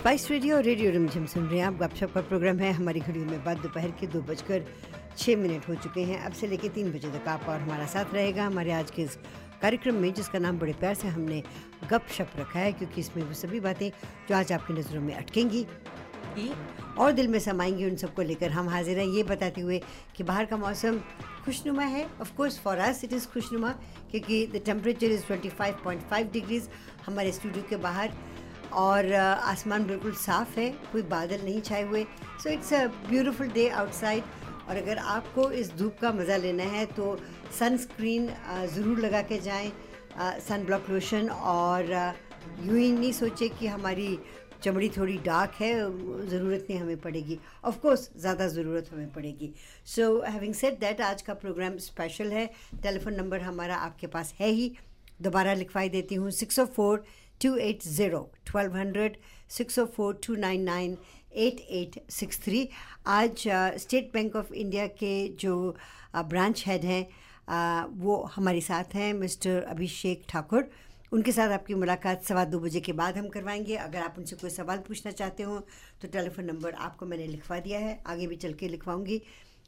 Spice radio radio Rimjhim सुन रहे हैं आप। गपशप का प्रोग्राम है। हमारी घड़ियों में बाद, दोपहर के दो बजकर छः मिनट हो चुके हैं। अब से लेकर तीन बजे तक आप और हमारा साथ रहेगा। हमारे आज के इस कार्यक्रम में, जिसका नाम बड़े प्यार से हमने गप शप रखा है, क्योंकि इसमें वो सभी बातें जो आज आपकी नज़रों में अटकेंगी और दिल में समाएँगी, उन सबको लेकर हम हाजिर हैं। ये बताते हुए कि बाहर का मौसम खुशनुमा है। Of course for us it is खुशनुमा, क्योंकि द टेम्परेचर इज़ 25.5 डिग्रीज हमारे स्टूडियो के बाहर और आसमान बिल्कुल साफ़ है, कोई बादल नहीं छाए हुए। So it's a beautiful day outside और अगर आपको इस धूप का मज़ा लेना है तो सनस्क्रीन ज़रूर लगा के जाएँ सन ब्लॉक लोशन और यूँ ही नहीं सोचे कि हमारी चमड़ी थोड़ी डार्क है, ज़रूरत नहीं हमें पड़ेगी। ऑफ़ कोर्स ज़्यादा ज़रूरत हमें पड़ेगी। सो हैविंग सेड दैट आज का प्रोग्राम स्पेशल है। टेलीफोन नंबर हमारा आपके पास है ही। दोबारा लिखवाई देती हूँ six o four two eight zero twelve hundred six o four two nine nine eight eight six three आज स्टेट बैंक ऑफ़ इंडिया के जो ब्रांच हेड हैं वो हमारे साथ हैं, मिस्टर अभिषेक ठाकुर। उनके साथ आपकी मुलाकात सवा दो बजे के बाद हम करवाएँगे। अगर आप उनसे कोई सवाल पूछना चाहते हो तो टेलीफोन नंबर आपको मैंने लिखवा दिया है। आगे भी चल के लिखवाऊँगी।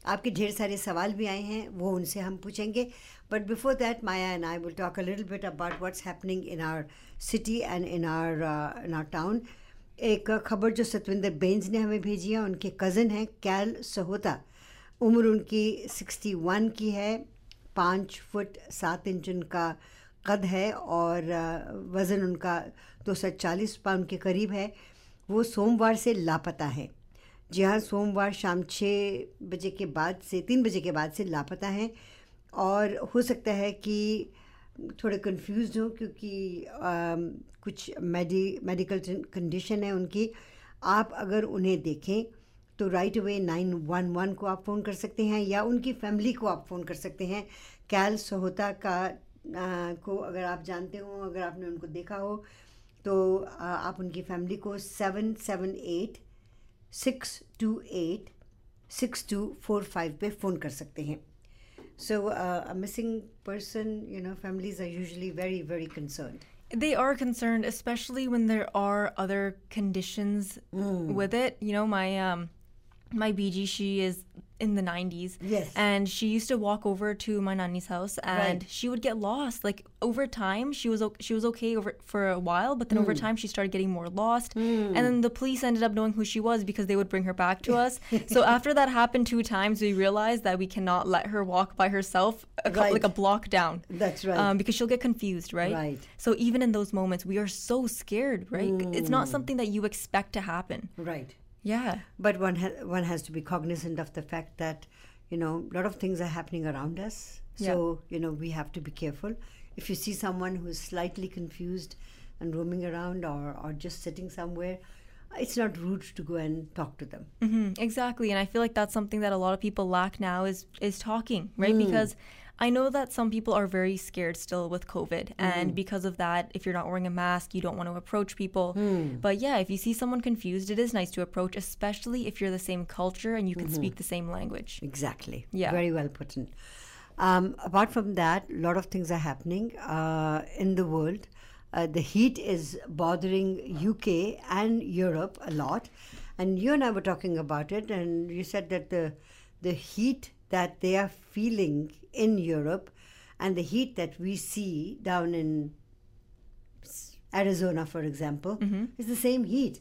आपके ढेर सारे सवाल भी आए हैं, वो उनसे हम पूछेंगे। But before that Maya and I will talk a little bit about what's happening in our city and in our in our town एक खबर जो सतविंदर बेंज ने हमें भेजी है, उनके कज़न हैं कैल सहोता उम्र उनकी सिक्सटी वन की है, पाँच फुट सात इंच उनका कद है और वज़न उनका दो सौ चालीस पाउंड के करीब है। वो सोमवार से लापता है। जी हाँ सोमवार शाम छः बजे के बाद से तीन बजे के बाद से लापता हैं। और हो सकता है कि थोड़े कंफ्यूज हों क्योंकि आ, कुछ मेडी मेडिकल कंडीशन है उनकी। आप अगर उन्हें देखें तो right away nine one one को आप फ़ोन कर सकते हैं या उनकी फैमिली को आप फ़ोन कर सकते हैं। कैल सहोता का आ, को अगर आप जानते हो अगर आपने उनको देखा हो तो आ, आप उनकी फैमिली को seven seven eight Six two eight six two four five पे फ़ोन कर सकते हैं so a missing person you know families are usually very very concern They are concerned, especially when there are other conditions mm. with it. You know, my um, my BG, she is in the 90s. Yes. And she used to walk over to my nanny's house and Right. she would get lost. Like over time, she was o- she was okay over for a while, but then over mm. time she started getting more lost. Mm. And then the police ended up knowing who she was because they would bring her back to us. so after that happened two times, we realized that we cannot let her walk by herself a Right. like a block down. That's right. Um, because she'll get confused, right? Right. So even in those moments, we are so scared, right? It's not mm. something that you expect to happen. right. Yeah. But one ha- one has to be cognizant of the fact that you know a lot of things are happening around us. So you know we have to be careful. If you see someone who is slightly confused and roaming around or or just sitting somewhere, it's not rude to go and talk to them. hmm exactly, and I feel like that's something that a lot of people lack now is is talking, right? Because I know that some people are very scared still with COVID, and because of that, if you're not wearing a mask, you don't want to approach people. But yeah, if you see someone confused, it is nice to approach, especially if you're the same culture and you can speak the same language. Exactly. Yeah. Very well put in. Um, apart from that, a lot of things are happening uh, in the world. Uh, the heat is bothering UK and Europe a lot, and you and I were talking about it, and you said that the the heat that they are feeling in Europe and the heat that we see down in Arizona, for example, mm-hmm. is the same heat,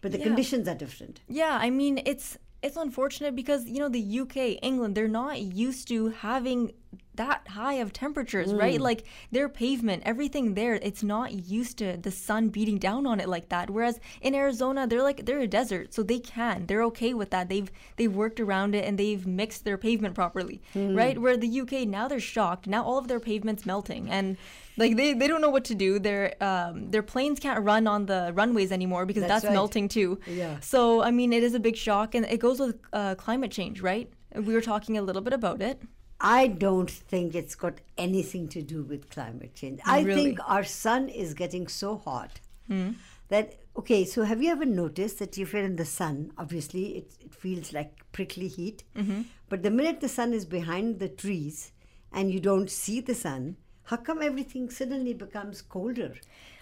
but the Yeah. conditions are different. Yeah, I mean it's it's unfortunate because you know the UK, England, they're not used to having that high of temperatures, right? Like their pavement, everything there, it's not used to the sun beating down on it like that. Whereas in Arizona, they're like they're a desert, so they can. They're okay with that. They've they've worked around it and they've mixed their pavement properly, right? Where the UK now they're shocked. Now all of their pavements melting and like they, they don't know what to do. Their um, their planes can't run on the runways anymore because That's that's, right. melting too. Yeah. So, I mean, it is a big shock, and it goes with uh, climate change, right? We were talking a little bit about it. I don't think it's got anything to do with climate change. I Really? think our sun is getting so hot hmm. that okay. So have you ever noticed that if you're in the sun, obviously it it feels like prickly heat, mm-hmm. but the minute the sun is behind the trees and you don't see the sun, how come everything suddenly becomes colder?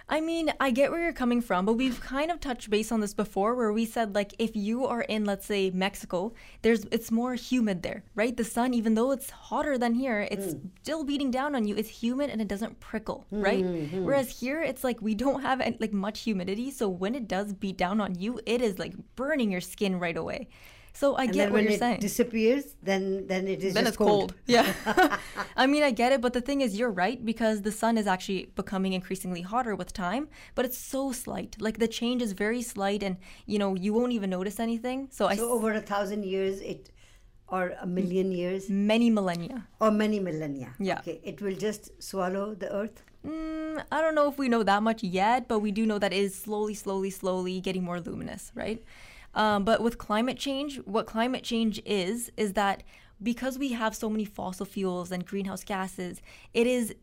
I mean, I get where you're coming from, but we've kind of touched base on this before where we said like if you are in let's say Mexico, there's it's more humid there, right? The sun even though it's hotter than here, it's Hmm. still beating down on you. It's humid and it doesn't prickle, right? Hmm, Whereas here it's like we don't have like much humidity, so when it does beat down on you, it is like burning your skin right away. So I And get what you're it saying. disappears, then then it is then just it's cold. Yeah. I mean, I get it, but the thing is, you're right because the sun is actually becoming increasingly hotter with time, but it's so slight. Like the change is very slight, and you know, you won't even notice anything. So, I So over a thousand years, it or a million years many millennia. or many millennia. Yeah. Okay, it will just swallow the earth. Mm, I don't know if we know that much yet, but we do know that it is slowly, slowly, slowly getting more luminous, right? Um, but with climate change, what climate change is, is that because we have so many fossil fuels and greenhouse gases, it is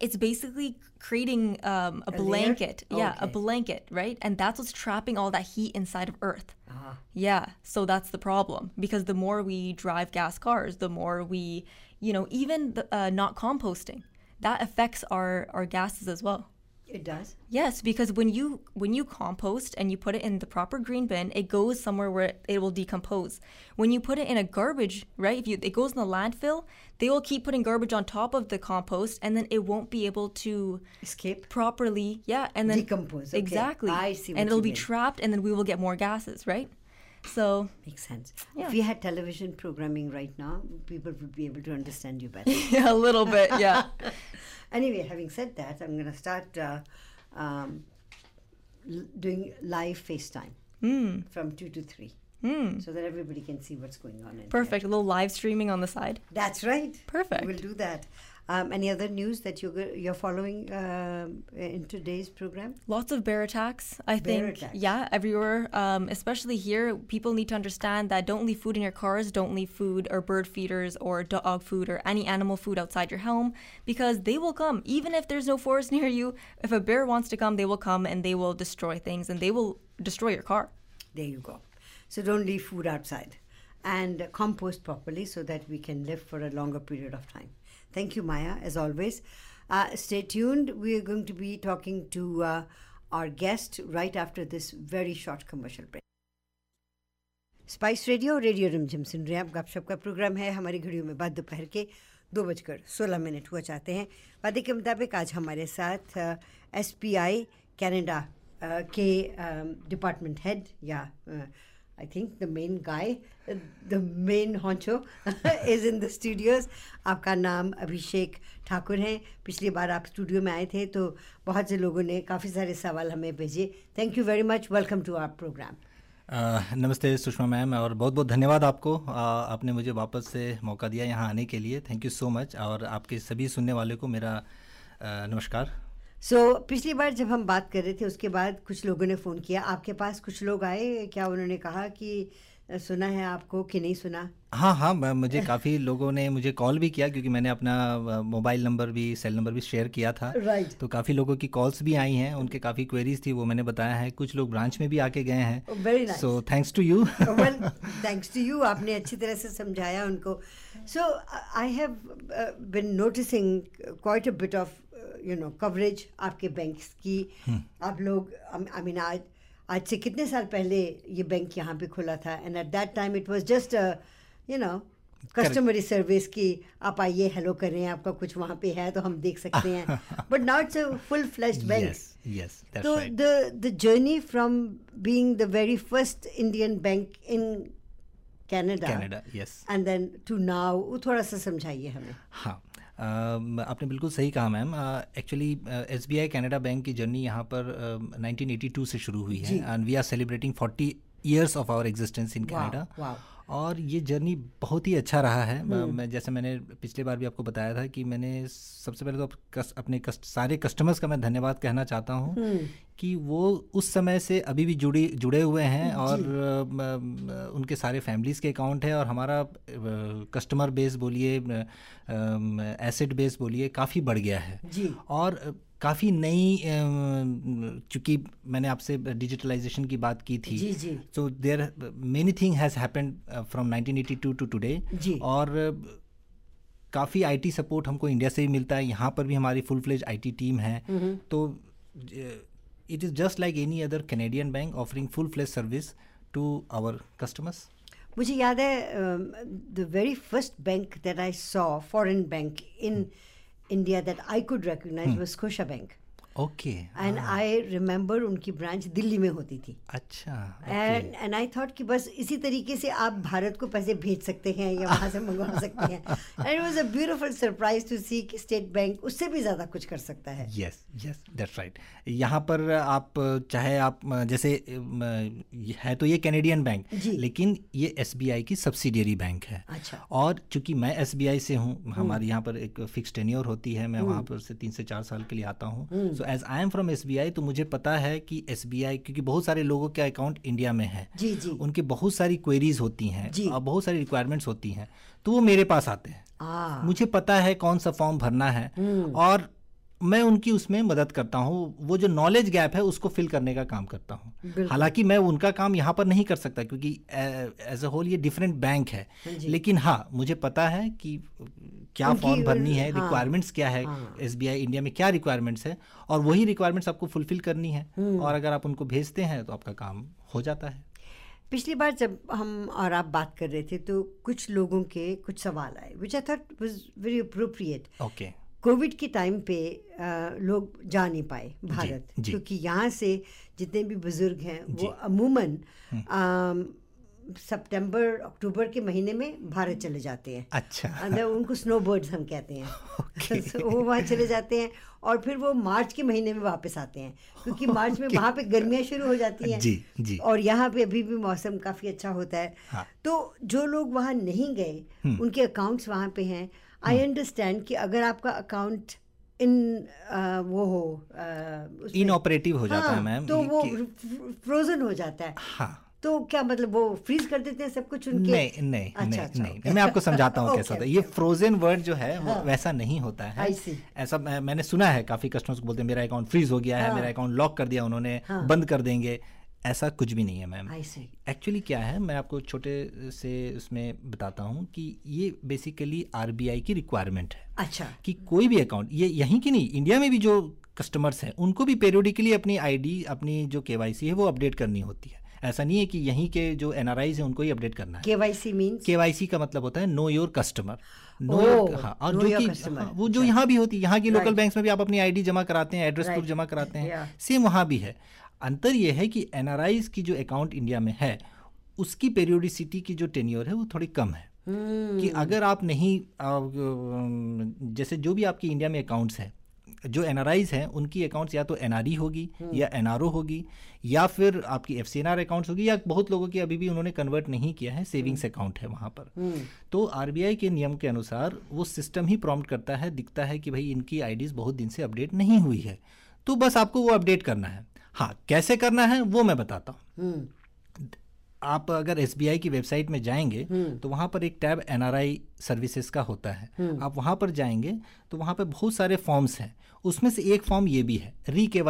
it's basically creating um, a, layer? blanket. Yeah a blanket right? And that's what's trapping all that heat inside of earth. Ah. yeah so that's the problem. Because the more we drive gas cars the more we you know even the, uh, not composting that affects our our gases as well It does. Yes, because when you when you compost and you put it in the proper green bin, it goes somewhere where it will decompose. When you put it in a garbage, right? If you it goes in the landfill, they will keep putting garbage on top of the compost, and then it won't be able to Escape. properly, yeah, and then Decompose, okay. Exactly, I see and it'll be mean. trapped, and then we will get more gases, right? So Makes sense. Yeah. If we had television programming right now, people would be able to understand you better. yeah, a little bit, yeah. anyway, having said that, I'm going to start uh, um, l- doing live FaceTime Hmm. from 2 to 3 so that everybody can see what's going on. In there. Perfect. A little live streaming on the side. That's right. Perfect. We'll do that. Um, any other news that you're, you're following um, in today's program? Lots of bear attacks, I Bear think. attacks. Yeah, everywhere. Um, especially here, people need to understand that don't leave food in your cars, don't leave food or bird feeders or dog food or any animal food outside your home because they will come. Even if there's no forest near you, if a bear wants to come, they will come and they will destroy things and they will destroy your car. There you go. So don't leave food outside and compost properly so that we can live for a longer period of time. Thank you, Maya, as always. Uh, stay tuned. We are going to be talking to uh, our guest right after this very short commercial break. Spice Radio Radio Rimjhim सुन रहे हैं आप गपशप का programme है हमारी घड़ियों में बाद दोपहर के दो बजकर सोलह मिनट हुआ चाहते हैं वादे के मुताबिक आज हमारे साथ एस पी आई कैनेडा के डिपार्टमेंट हेड या I think the main guy the main honcho is in the studios आपका नाम अभिषेक ठाकुर है। पिछली बार आप स्टूडियो में आए थे तो बहुत से लोगों ने काफ़ी सारे सवाल हमें भेजे। Thank you very much welcome to our program नमस्ते सुषमा मैम और बहुत बहुत धन्यवाद आपको। अ, आपने मुझे वापस से मौका दिया यहाँ आने के लिए। थैंक यू सो मच और आपके सभी सुनने वाले को मेरा नमस्कार। सो so, पिछली बार जब हम बात कर रहे थे उसके बाद कुछ लोगों ने फ़ोन किया। आपके पास कुछ लोग आए? क्या उन्होंने कहा कि सुना है आपको कि नहीं सुना? हाँ हाँ मैं- मुझे काफ़ी लोगों ने मुझे कॉल भी किया क्योंकि मैंने अपना मोबाइल नंबर भी सेल नंबर भी शेयर किया था। Right. तो काफ़ी लोगों की कॉल्स भी आई हैं उनके काफ़ी क्वेरीज थी वो मैंने बताया है। कुछ लोग ब्रांच में भी आके गए हैं। Very so thanks to you well thanks to you आपने अच्छी तरह से समझाया उनको। So I have been noticing quite a bit of you know coverage आपके बैंक्स की। आप लोग आई मीन आज आज से कितने साल पहले ये बैंक यहाँ पे खुला था? And at that time it was just you know customary service की आप आइए हेलो कर रहे हैं आपका कुछ वहाँ पे है तो हम देख सकते हैं। But now it's a full fleshed bank the the journey from being the very first Indian bank in Canada, Canada yes and then to now, वो थोड़ा सा समझाइए हमें. हाँ आपने बिल्कुल सही कहा ma'am. Actually S B I Canada bank की जर्नी यहाँ पर अ, 1982 से शुरू हुई है and we are celebrating forty years of our existence in Canada. और ये जर्नी बहुत ही अच्छा रहा है। मैं- मैं जैसे मैंने पिछले बार भी आपको बताया था कि मैंने सबसे पहले तो कस, अपने कस्ट, सारे कस्टमर्स का मैं धन्यवाद कहना चाहता हूँ कि वो उस समय से अभी भी जुड़ी जुड़े हुए हैं और उनके सारे फैमिलीज़ के अकाउंट है और हमारा कस्टमर बेस बोलिए एसेट बेस बोलिए काफ़ी बढ़ गया है। जी. और काफ़ी नई चूँकि मैंने आपसे डिजिटलाइजेशन की बात की थी. So there many thing has happened from 1982 to today. और काफ़ी आईटी सपोर्ट हमको इंडिया से भी मिलता है। यहाँ पर भी हमारी फुल फ्लेज आईटी टीम है। तो it is just like any other Canadian bank offering full fledge service to our customers मुझे याद है the very first bank that I saw foreign bank in India that I could recognize hmm. was Scotiabank. Okay and I remember उनकी branch Delhi में होती थी। अच्छा and and I thought कि बस इसी तरीके से आप भारत को पैसे भेज सकते हैं या वहाँ से मंगवा सकते हैं। And it was a beautiful surprise to see कि स्टेट बैंक उससे भी ज़्यादा कुछ कर सकता है। यस यस दैट्स राइट यहाँ पर आप चाहे आप जैसे है तो ये कैनेडियन बैंक लेकिन ये एसबीआई की सब्सिडियरी बैंक है। अच्छा। और चूँकि मैं एसबीआई से हूँ हमारे यहाँ पर एक फिक्स टेन्योर होती है मैं वहाँ पर से तीन से चार साल के लिए आता हूँ। As I am from SBI तो मुझे पता है कि एस क्योंकि बहुत सारे लोगों के अकाउंट इंडिया में है। जी जी। उनकी बहुत सारी क्वेरीज होती हैं और बहुत सारी रिक्वायरमेंट्स होती हैं तो वो मेरे पास आते हैं। मुझे पता है कौन सा फॉर्म भरना है और मैं उनकी उसमें मदद करता हूँ वो जो नॉलेज गैप है उसको फिल करने का काम करता हूँ। हालाँकि मैं उनका काम यहाँ पर नहीं कर सकता क्योंकि एज अ होल ये डिफरेंट बैंक है। लेकिन हाँ मुझे पता है कि क्या फॉर्म भरनी है। रिक्वायरमेंट्स हाँ, क्या है एस हाँ. इंडिया में क्या रिक्वायरमेंट्स है और वही रिक्वायरमेंट्स आपको फुलफिल करनी है। और अगर आप उनको भेजते हैं तो आपका काम हो जाता है। पिछली बार जब हम और आप बात कर रहे थे तो कुछ लोगों के कुछ सवाल आए which I thought was very appropriate okay Covid के टाइम पे आ, लोग जा नहीं पाए भारत। क्योंकि यहाँ से जितने भी बुज़ुर्ग हैं वो अमूमन सितंबर अक्टूबर के महीने में भारत चले जाते हैं। अच्छा। अंदर उनको स्नो बर्ड्स हम कहते हैं। Okay. so, वो वहाँ चले जाते हैं और फिर वो मार्च के महीने में वापस आते हैं क्योंकि मार्च में वहाँ पे गर्मियाँ शुरू हो जाती हैं। जी जी। और यहाँ पे अभी भी मौसम काफ़ी अच्छा होता है। हाँ. तो जो लोग वहाँ नहीं गए उनके अकाउंट्स वहाँ पे हैं। आई अंडरस्टैंड कि अगर आपका अकाउंट इन वो हो इनऑपरेटिव हो जाता हाँ, है मैम तो वो फ्रोजन हो जाता है। हाँ। तो क्या मतलब वो फ्रीज कर देते हैं सब कुछ उनके? नहीं नहीं अच्छा, नहीं, अच्छा, नहीं, नहीं मैं आपको समझाता हूँ कैसा होता है ये फ्रोजन वर्ड जो है वो हाँ, वैसा नहीं होता है। ऐसा मैं, मैंने सुना है काफ़ी कस्टमर्स को बोलते हैं मेरा अकाउंट फ्रीज हो गया है हाँ। मेरा अकाउंट लॉक कर दिया उन्होंने हाँ, बंद कर देंगे। ऐसा कुछ भी नहीं है मैम एक्चुअली क्या है मैं आपको छोटे से उसमें बताता हूँ कि ये बेसिकली आरबीआई की रिक्वायरमेंट है अच्छा. कि कोई भी अकाउंट ये यहीं की नहीं इंडिया में भी जो कस्टमर्स हैं उनको भी पेरियोडिकली अपनी आईडी अपनी जो के है वो अपडेट करनी होती है। ऐसा नहीं है कि यहीं के जो एन आर हैं उनको ही अपडेट करना है। केवाईसी मीन केवाईसी का मतलब होता है know your customer know your हाँ और जो कि हाँ, वो जो अच्छा। यहाँ भी होती है यहाँ की लोकल बैंक में भी आप अपनी आईडी जमा कराते हैं एड्रेस प्रूफ जमा कराते हैं। सेम वहाँ भी है। अंतर यह है कि एनआरआई की जो अकाउंट इंडिया में है उसकी पेरियोडिसिटी की जो टेन्योर है वो थोड़ी कम है। hmm. कि अगर आप नहीं जैसे जो भी आपकी इंडिया में अकाउंट्स हैं जो एन हैं उनकी अकाउंट्स या तो एन होगी hmm. या एन आर ओ होगी या फिर आपकी F C N R accounts होगी या बहुत लोगों की अभी भी उन्होंने कन्वर्ट नहीं किया है सेविंग्स hmm. अकाउंट है वहाँ पर hmm. तो आर बी आई के नियम के अनुसार वो सिस्टम ही प्रॉम्प्ट करता है दिखता है कि भाई इनकी आईडीज बहुत दिन से अपडेट नहीं हुई है तो बस आपको वो अपडेट करना है हाँ कैसे करना है वो मैं बताता हूँ हम्म। आप अगर एसबीआई की वेबसाइट में जाएँगे हम्म। तो वहाँ पर एक टैब एनआरआई सर्विसेज़ का होता है हम्म। आप वहाँ पर जाएँगे तो वहाँ पर बहुत सारे फॉर्म्स हैं उसमें से एक फॉर्म ये भी है री के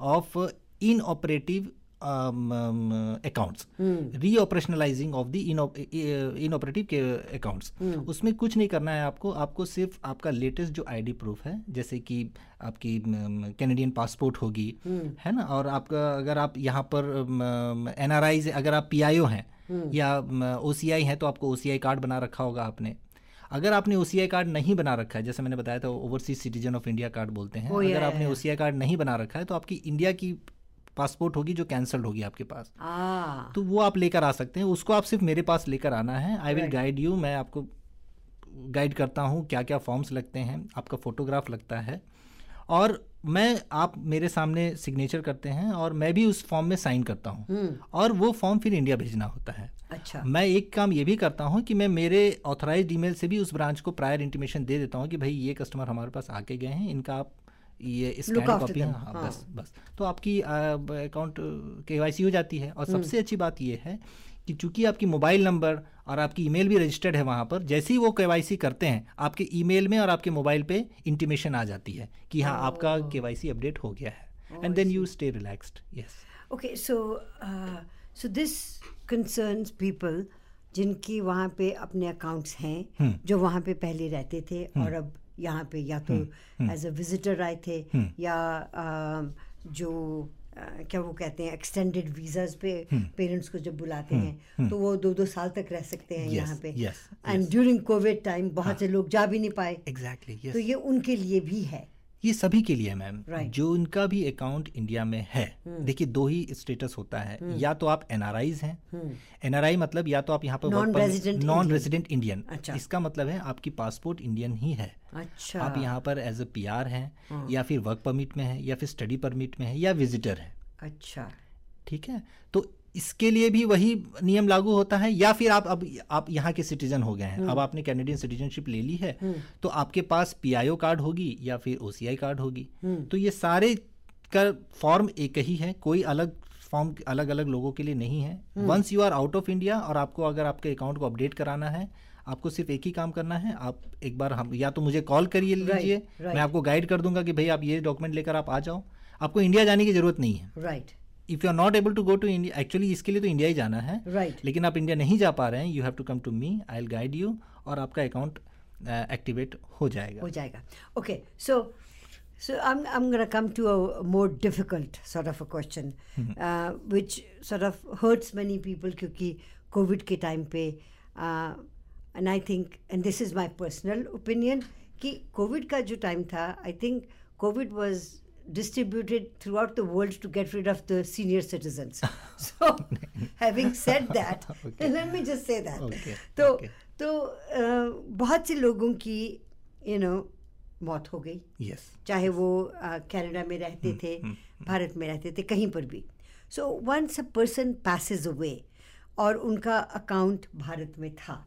of inoperative accounts reoperationalizing of the inoperative के अकाउंट्स उसमें कुछ नहीं करना है आपको। आपको सिर्फ़ आपका लेटेस्ट जो आईडी प्रूफ है जैसे कि आपकी कैनेडियन पासपोर्ट होगी hmm. है ना? और आपका अगर आप यहाँ पर एन आर आई अगर आप पी आई ओ हैं hmm. या ओ सी आई हैं तो आपको ओ सी आई कार्ड बना रखा होगा आपने। अगर आपने ओ सी आई कार्ड नहीं बना रखा है जैसे मैंने बताया था overseas citizen of India card बोलते हैं। Oh, अगर आपने ओ सी आई कार्ड नहीं बना रखा है तो आपकी इंडिया की पासपोर्ट होगी जो कैंसल्ड होगी आपके पास। तो वो आप लेकर आ सकते हैं। उसको आप सिर्फ़ मेरे पास लेकर आना है। आई विल गाइड यू मैं आपको गाइड करता हूँ क्या क्या फॉर्म्स लगते हैं। आपका फोटोग्राफ लगता है। और मैं आप मेरे सामने सिग्नेचर करते हैं और मैं भी उस फॉर्म में साइन करता हूँ। और वो फॉर्म फिर इंडिया भेजना होता है। अच्छा। मैं एक काम ये भी करता हूँ कि मैं मेरे ऑथराइज ईमेल से भी उस ब्रांच को प्रायर इंटीमेशन दे देता हूँ कि भाई ये कस्टमर हमारे पास आके गए हैं। इनका आप ये स्कैन कॉपी हाँ, हाँ। बस बस। तो आपकी अकाउंट के वाई हो जाती है। और हम्म। सबसे अच्छी बात ये है कि चूँकि आपकी मोबाइल नंबर और आपकी ईमेल भी रजिस्टर्ड है वहाँ पर जैसे ही वो के करते हैं आपके ईमेल में और आपके मोबाइल पे इंटीमेशन आ जाती है कि हाँ आपका के अपडेट हो गया है। And then you stay relaxed yes okay so so this concerns people जिनकी वहाँ पे अपने अकाउंट्स हैं हम्म। जो वहाँ पे पहले रहते थे और अब यहाँ पे या तो एज अ विजिटर आए थे या आ, जो आ, क्या वो कहते हैं एक्सटेंडेड वीजाज पे पेरेंट्स को जब बुलाते हैं तो वो दो दो साल तक रह सकते हैं Yes, यहाँ पे। एंड ड्यूरिंग कोविड टाइम बहुत से लोग जा भी नहीं पाए। एग्जैक्टली तो ये उनके लिए भी है। ये सभी के लिए मैम Right. जो उनका भी अकाउंट इंडिया में है hmm. देखिए दो ही स्टेटस होता है। Hmm. या तो आप एनआरआईज हैं। एनआरआई मतलब या तो आप यहाँ पर नॉन रेजिडेंट इंडियन अच्छा। इसका मतलब है आपकी पासपोर्ट इंडियन ही है। अच्छा। आप यहाँ पर एज अ पीआर हैं या फिर वर्क परमिट में है या फिर स्टडी परमिट में है या विजिटर है। अच्छा। ठीक है? तो इसके लिए भी वही नियम लागू होता है या फिर आप अब आप यहाँ के सिटीजन हो गए हैं। अब आपने कैनेडियन सिटीजनशिप ले ली है तो आपके पास पीआईओ कार्ड होगी या फिर ओसीआई कार्ड होगी। तो ये सारे का फॉर्म एक ही है कोई अलग फॉर्म अलग अलग लोगों के लिए नहीं है। Once you are out of India और आपको अगर आपके अकाउंट को अपडेट कराना है आपको सिर्फ़ एक ही काम करना है आप एक बार हम या तो मुझे कॉल करिए लीजिए right. मैं आपको गाइड कर दूँगा कि भाई आप ये डॉक्यूमेंट लेकर आप आ जाओ। आपको इंडिया जाने की ज़रूरत नहीं है। Right if you are not able to go to India actually इसके लिए तो इंडिया ही जाना है। Right right. लेकिन आप इंडिया नहीं जा पा रहे हैं you have to come to me I will guide you और आपका अकाउंट एक्टिवेट uh, हो जाएगा। हो जाएगा। Okay so so I am I am come to a more difficult sort of a question which sort of hurts many people क्योंकि Covid के time पे and I think and this is my personal opinion कि Covid का जो time था I think Covid was distributed throughout the world to get rid of the senior citizens so having said that Okay. let me just say that Okay, तो okay. तो अ, बहुत से लोगों की यू नो मौत हो गई यस चाहे वो अ, कनाडा में रहते थे भारत में रहते थे कहीं पर भी so once a person passes away और उनका अकाउंट भारत में था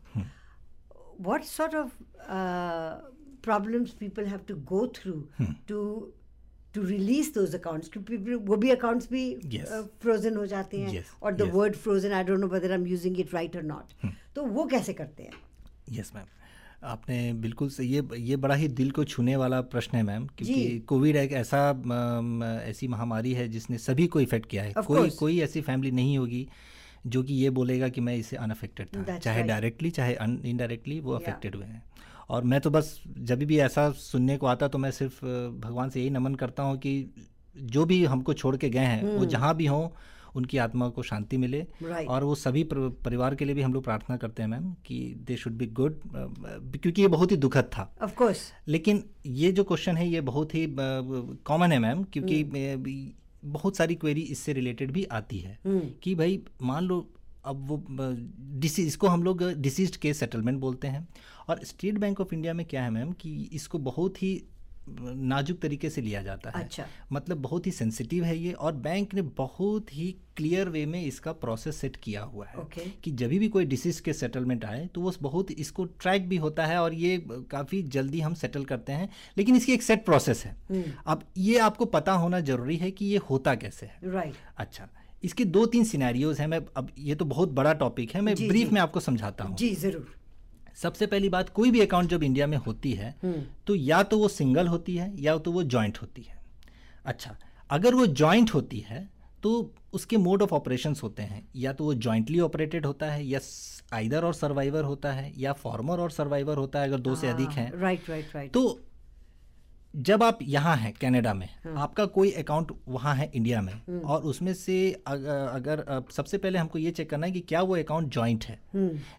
what sort of uh, problems people have to go through to to release those accounts. क्योंकि वो भी accounts भी फ्रोजन हो जाते हैं और the yes. word frozen I don't know whether I'm using it right or not. तो वो कैसे करते हैं? यस मैम आपने बिल्कुल सही ये ये बड़ा ही दिल को छूने वाला प्रश्न है मैम क्योंकि कोविड एक ऐसा ऐसी महामारी है जिसने सभी को इफ़ेक्ट किया है। कोई कोई ऐसी फैमिली नहीं होगी जो कि ये बोलेगा कि मैं इससे अनअफेक्टेड था। चाहे डायरेक्टली चाहे इनडायरेक्टली वो अफेक्टेड हुए हैं। और मैं तो बस जब भी ऐसा सुनने को आता तो मैं सिर्फ़ भगवान से यही नमन करता हूँ कि जो भी हमको छोड़ के गए हैं वो जहाँ भी हों उनकी आत्मा को शांति मिले. Right. और वो सभी पर- परिवार के लिए भी हम लोग प्रार्थना करते हैं मैम कि दे शुड बी गुड क्योंकि ये बहुत ही दुखद था। Of course. लेकिन ये जो क्वेश्चन है ये बहुत ही कॉमन है मैम क्योंकि अ, बहुत सारी क्वेरी इससे रिलेटेड भी आती है कि भाई मान लो अब वो डिसीज इसको हम लोग डिसीज केस सेटलमेंट बोलते हैं। और स्टेट बैंक ऑफ़ इंडिया में क्या है मैम कि इसको बहुत ही नाजुक तरीके से लिया जाता है। अच्छा। मतलब बहुत ही सेंसिटिव है ये और बैंक ने बहुत ही क्लियर वे में इसका प्रोसेस सेट किया हुआ है Okay. कि जब भी कोई डिसीज के सेटलमेंट आए तो वो बहुत इसको ट्रैक भी होता है और ये काफ़ी जल्दी हम सेटल करते हैं। लेकिन इसकी एक सेट प्रोसेस है। अब ये आपको पता होना ज़रूरी है कि ये होता कैसे है। राइट right अच्छा इसके दो तीन सिनेरियोज हैं। मैं अब ये तो बहुत बड़ा टॉपिक है मैं जी, ब्रीफ जी। में आपको समझाता हूँ। जी ज़रूर। सबसे पहली बात कोई भी अकाउंट जब इंडिया में होती है तो या तो वो सिंगल होती है या तो वो जॉइंट होती है। अच्छा अगर वो ज्वाइंट होती है तो उसके मोड ऑफ़ ऑपरेशंस होते हैं। या तो वो जॉइंटली ऑपरेटेड होता है या आइदर और सर्वाइवर होता है या फॉर्मर और सर्वाइवर होता है अगर दो आ, से अधिक हैं। राइट राइट राइट तो जब आप यहाँ हैं कनाडा में आपका कोई अकाउंट वहाँ है इंडिया में और उसमें से अग- अगर सबसे पहले हमको ये चेक करना है कि क्या वो अकाउंट जॉइंट है।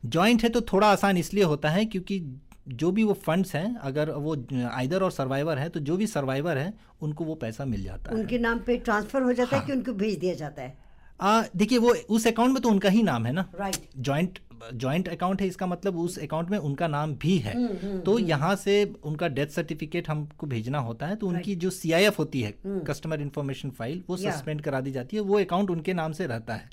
जॉइंट है तो थोड़ा आसान इसलिए होता है क्योंकि जो भी वो फंड्स हैं अगर वो आइदर और सर्वाइवर है तो जो भी सर्वाइवर है उनको वो पैसा मिल जाता उनके है। उनके नाम पे ट्रांसफ़र हो जाता हाँ। है। कि उनको भेज दिया जाता है? देखिए वो उस अकाउंट में तो उनका ही नाम है ना। राइट जॉइंट जॉइंट अकाउंट है इसका मतलब उस अकाउंट में उनका नाम भी है। हम्म, तो यहाँ से उनका डेथ सर्टिफिकेट हमको भेजना होता है तो उनकी जो सीआईएफ होती है कस्टमर इन्फॉर्मेशन फ़ाइल वो हम्म। सस्पेंड करा दी जाती है वो अकाउंट उनके नाम से रहता है।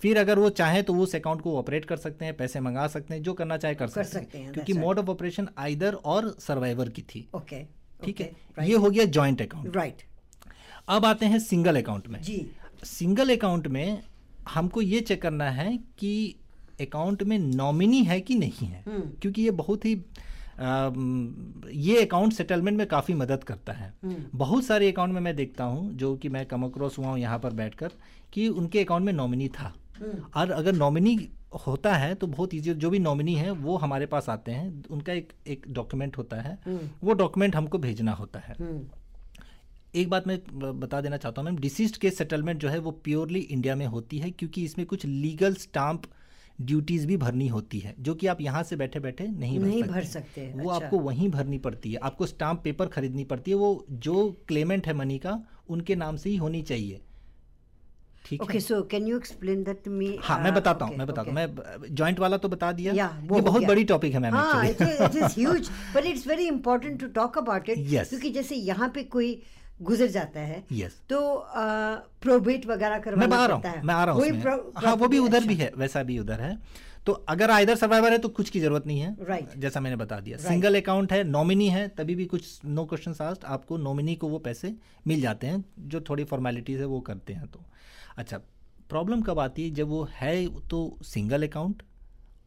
फिर अगर वो चाहे तो वो उस अकाउंट को ऑपरेट कर सकते हैं पैसे मंगा सकते हैं जो करना चाहे कर सकते, सकते हैं, क्योंकि मोड ऑफ़ ऑपरेशन आइदर और सर्वाइवर की थी। ओके ठीक है? ये हो गया जॉइंट अकाउंट राइट अब आते हैं सिंगल अकाउंट में। जी। सिंगल अकाउंट में हमको ये चेक करना है कि अकाउंट में नॉमिनी है कि नहीं है? क्योंकि ये बहुत ही अम, ये अकाउंट सेटलमेंट में काफ़ी मदद करता है। बहुत सारे अकाउंट में मैं देखता हूँ जो कि मैं कम अक्रॉस हुआ हूँ यहाँ पर बैठकर कि उनके अकाउंट में नॉमिनी था। और अगर नॉमिनी होता है तो बहुत ईजी जो भी नॉमिनी है वो हमारे पास आते हैं। उनका एक एक डॉक्यूमेंट होता है। वो डॉक्यूमेंट हमको भेजना होता है। एक बात मैं बता देना चाहता हूँ मैम डिसीज के सेटलमेंट जो है वो प्योरली इंडिया में होती है क्योंकि इसमें कुछ लीगल स्टाम्प ड्यूटीज़ भी भरनी होती है जो कि आप यहाँ से बैठे बैठे नहीं भर नहीं सकते। भर सकते वो अच्छा। आपको वहीं भरनी पड़ती है। आपको स्टाम्प पेपर खरीदनी पड़ती है। वो जो क्लेमेंट है मनी का उनके नाम से ही होनी चाहिए। ठीक ओके है so can you explain that to me हाँ मैं बताता हूँ मैं बताता हूँ। मैं जॉइंट वाला तो बता दिया। ये बहुत। बड़ी टॉपिक है मैम हाँ but it's very important to talk about it Yes. क्योंकि जैसे यहाँ पे कोई गुजर जाता है Yes. तो प्रोबेट वगैरह मैं करवाना आ रहा हूँ मैं आ रहा हूँ। हाँ वो भी उधर भी अच्छा, है वैसा भी उधर है। तो अगर आइदर सर्वाइवर है तो कुछ की ज़रूरत नहीं है Right. जैसा मैंने बता दिया। Right. सिंगल अकाउंट है नॉमिनी है तभी भी कुछ नो क्वेश्चन आस्ट आपको नॉमिनी को वो पैसे मिल जाते हैं जो थोड़ी फॉर्मेलिटीज है वो करते हैं तो। अच्छा प्रॉब्लम कब आती है जब वो है तो सिंगल अकाउंट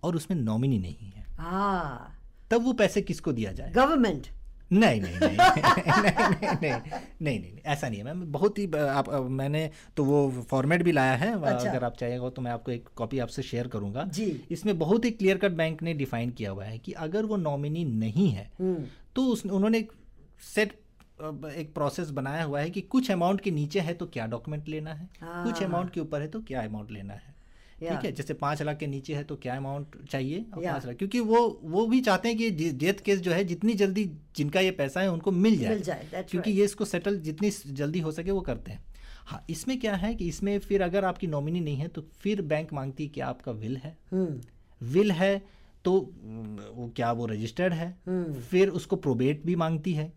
और उसमें नॉमिनी नहीं है। हाँ। तब वो पैसे किसको दिया जाए? गवर्नमेंट नहीं नहीं नहीं नहीं नहीं नहीं नहीं नहीं ऐसा नहीं है। मैम बहुत ही आप मैंने तो वो फॉर्मेट भी लाया है अच्छा। अगर आप चाहेंगे तो मैं आपको एक कॉपी आपसे शेयर करूँगा। जी। इसमें बहुत ही क्लियर कट बैंक ने डिफाइन किया हुआ है कि अगर वो नॉमिनी नहीं है हम्म। तो उस उन्होंने एक सेट एक प्रोसेस बनाया हुआ है कि कुछ अमाउंट के नीचे है तो क्या डॉक्यूमेंट लेना है? हाँ। कुछ अमाउंट के ऊपर है तो क्या अमाउंट लेना है? ठीक है जैसे पाँच लाख के नीचे है तो क्या अमाउंट चाहिए? और पाँच लाख क्योंकि वो वो भी चाहते हैं कि डेथ केस जो है जितनी जल्दी जिनका ये पैसा है उनको मिल जाए। मिल जाए, क्योंकि right. ये इसको सेटल जितनी जल्दी हो सके वो करते हैं। हाँ इसमें क्या है कि इसमें फिर अगर आपकी नॉमिनी नहीं है तो फिर बैंक मांगती है कि आपका विल है। विल है तो वो क्या वो रजिस्टर्ड है? फिर उसको प्रोबेट भी मांगती है।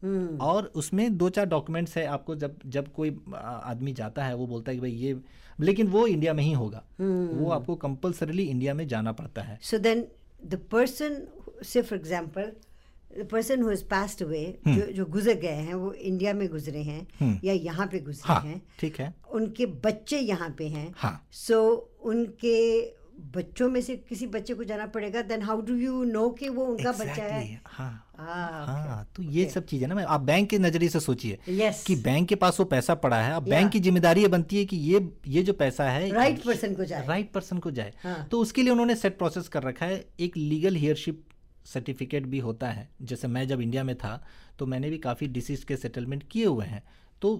और उसमें दो चार डॉक्यूमेंट्स है आपको जब जब कोई आदमी जाता है वो बोलता है कि भाई ये लेकिन वो इंडिया में ही होगा। वो आपको कंपल्सरीली इंडिया में जाना पड़ता है। सो देन द पर्सन से for example the person who has passed away, जो जो गुजर गए हैं वो इंडिया में गुजरे हैं या यहाँ पे गुजरे हाँ हैं ठीक है। उनके बच्चे यहाँ पे हैं। हाँ। सो उनके बच्चों में से किसी बच्चे को जाना पड़ेगा then how do you know कि वो उनका exactly, बच्चा है हाँ Ah, हाँ तो ये okay. सब चीज़ें ना मैं आप बैंक के नज़रिए से सोचिए Yes. कि बैंक के पास वो पैसा पड़ा है अब Yeah. बैंक की ज़िम्मेदारी ये बनती है कि ये ये जो पैसा है Right person को जाए। राइट पर्सन को जाए हाँ। तो उसके लिए उन्होंने सेट प्रोसेस कर रखा है एक लीगल हियरशिप सर्टिफिकेट भी होता है जैसे मैं जब इंडिया में था तो मैंने भी काफ़ी डिसीज के सेटलमेंट किए हुए हैं तो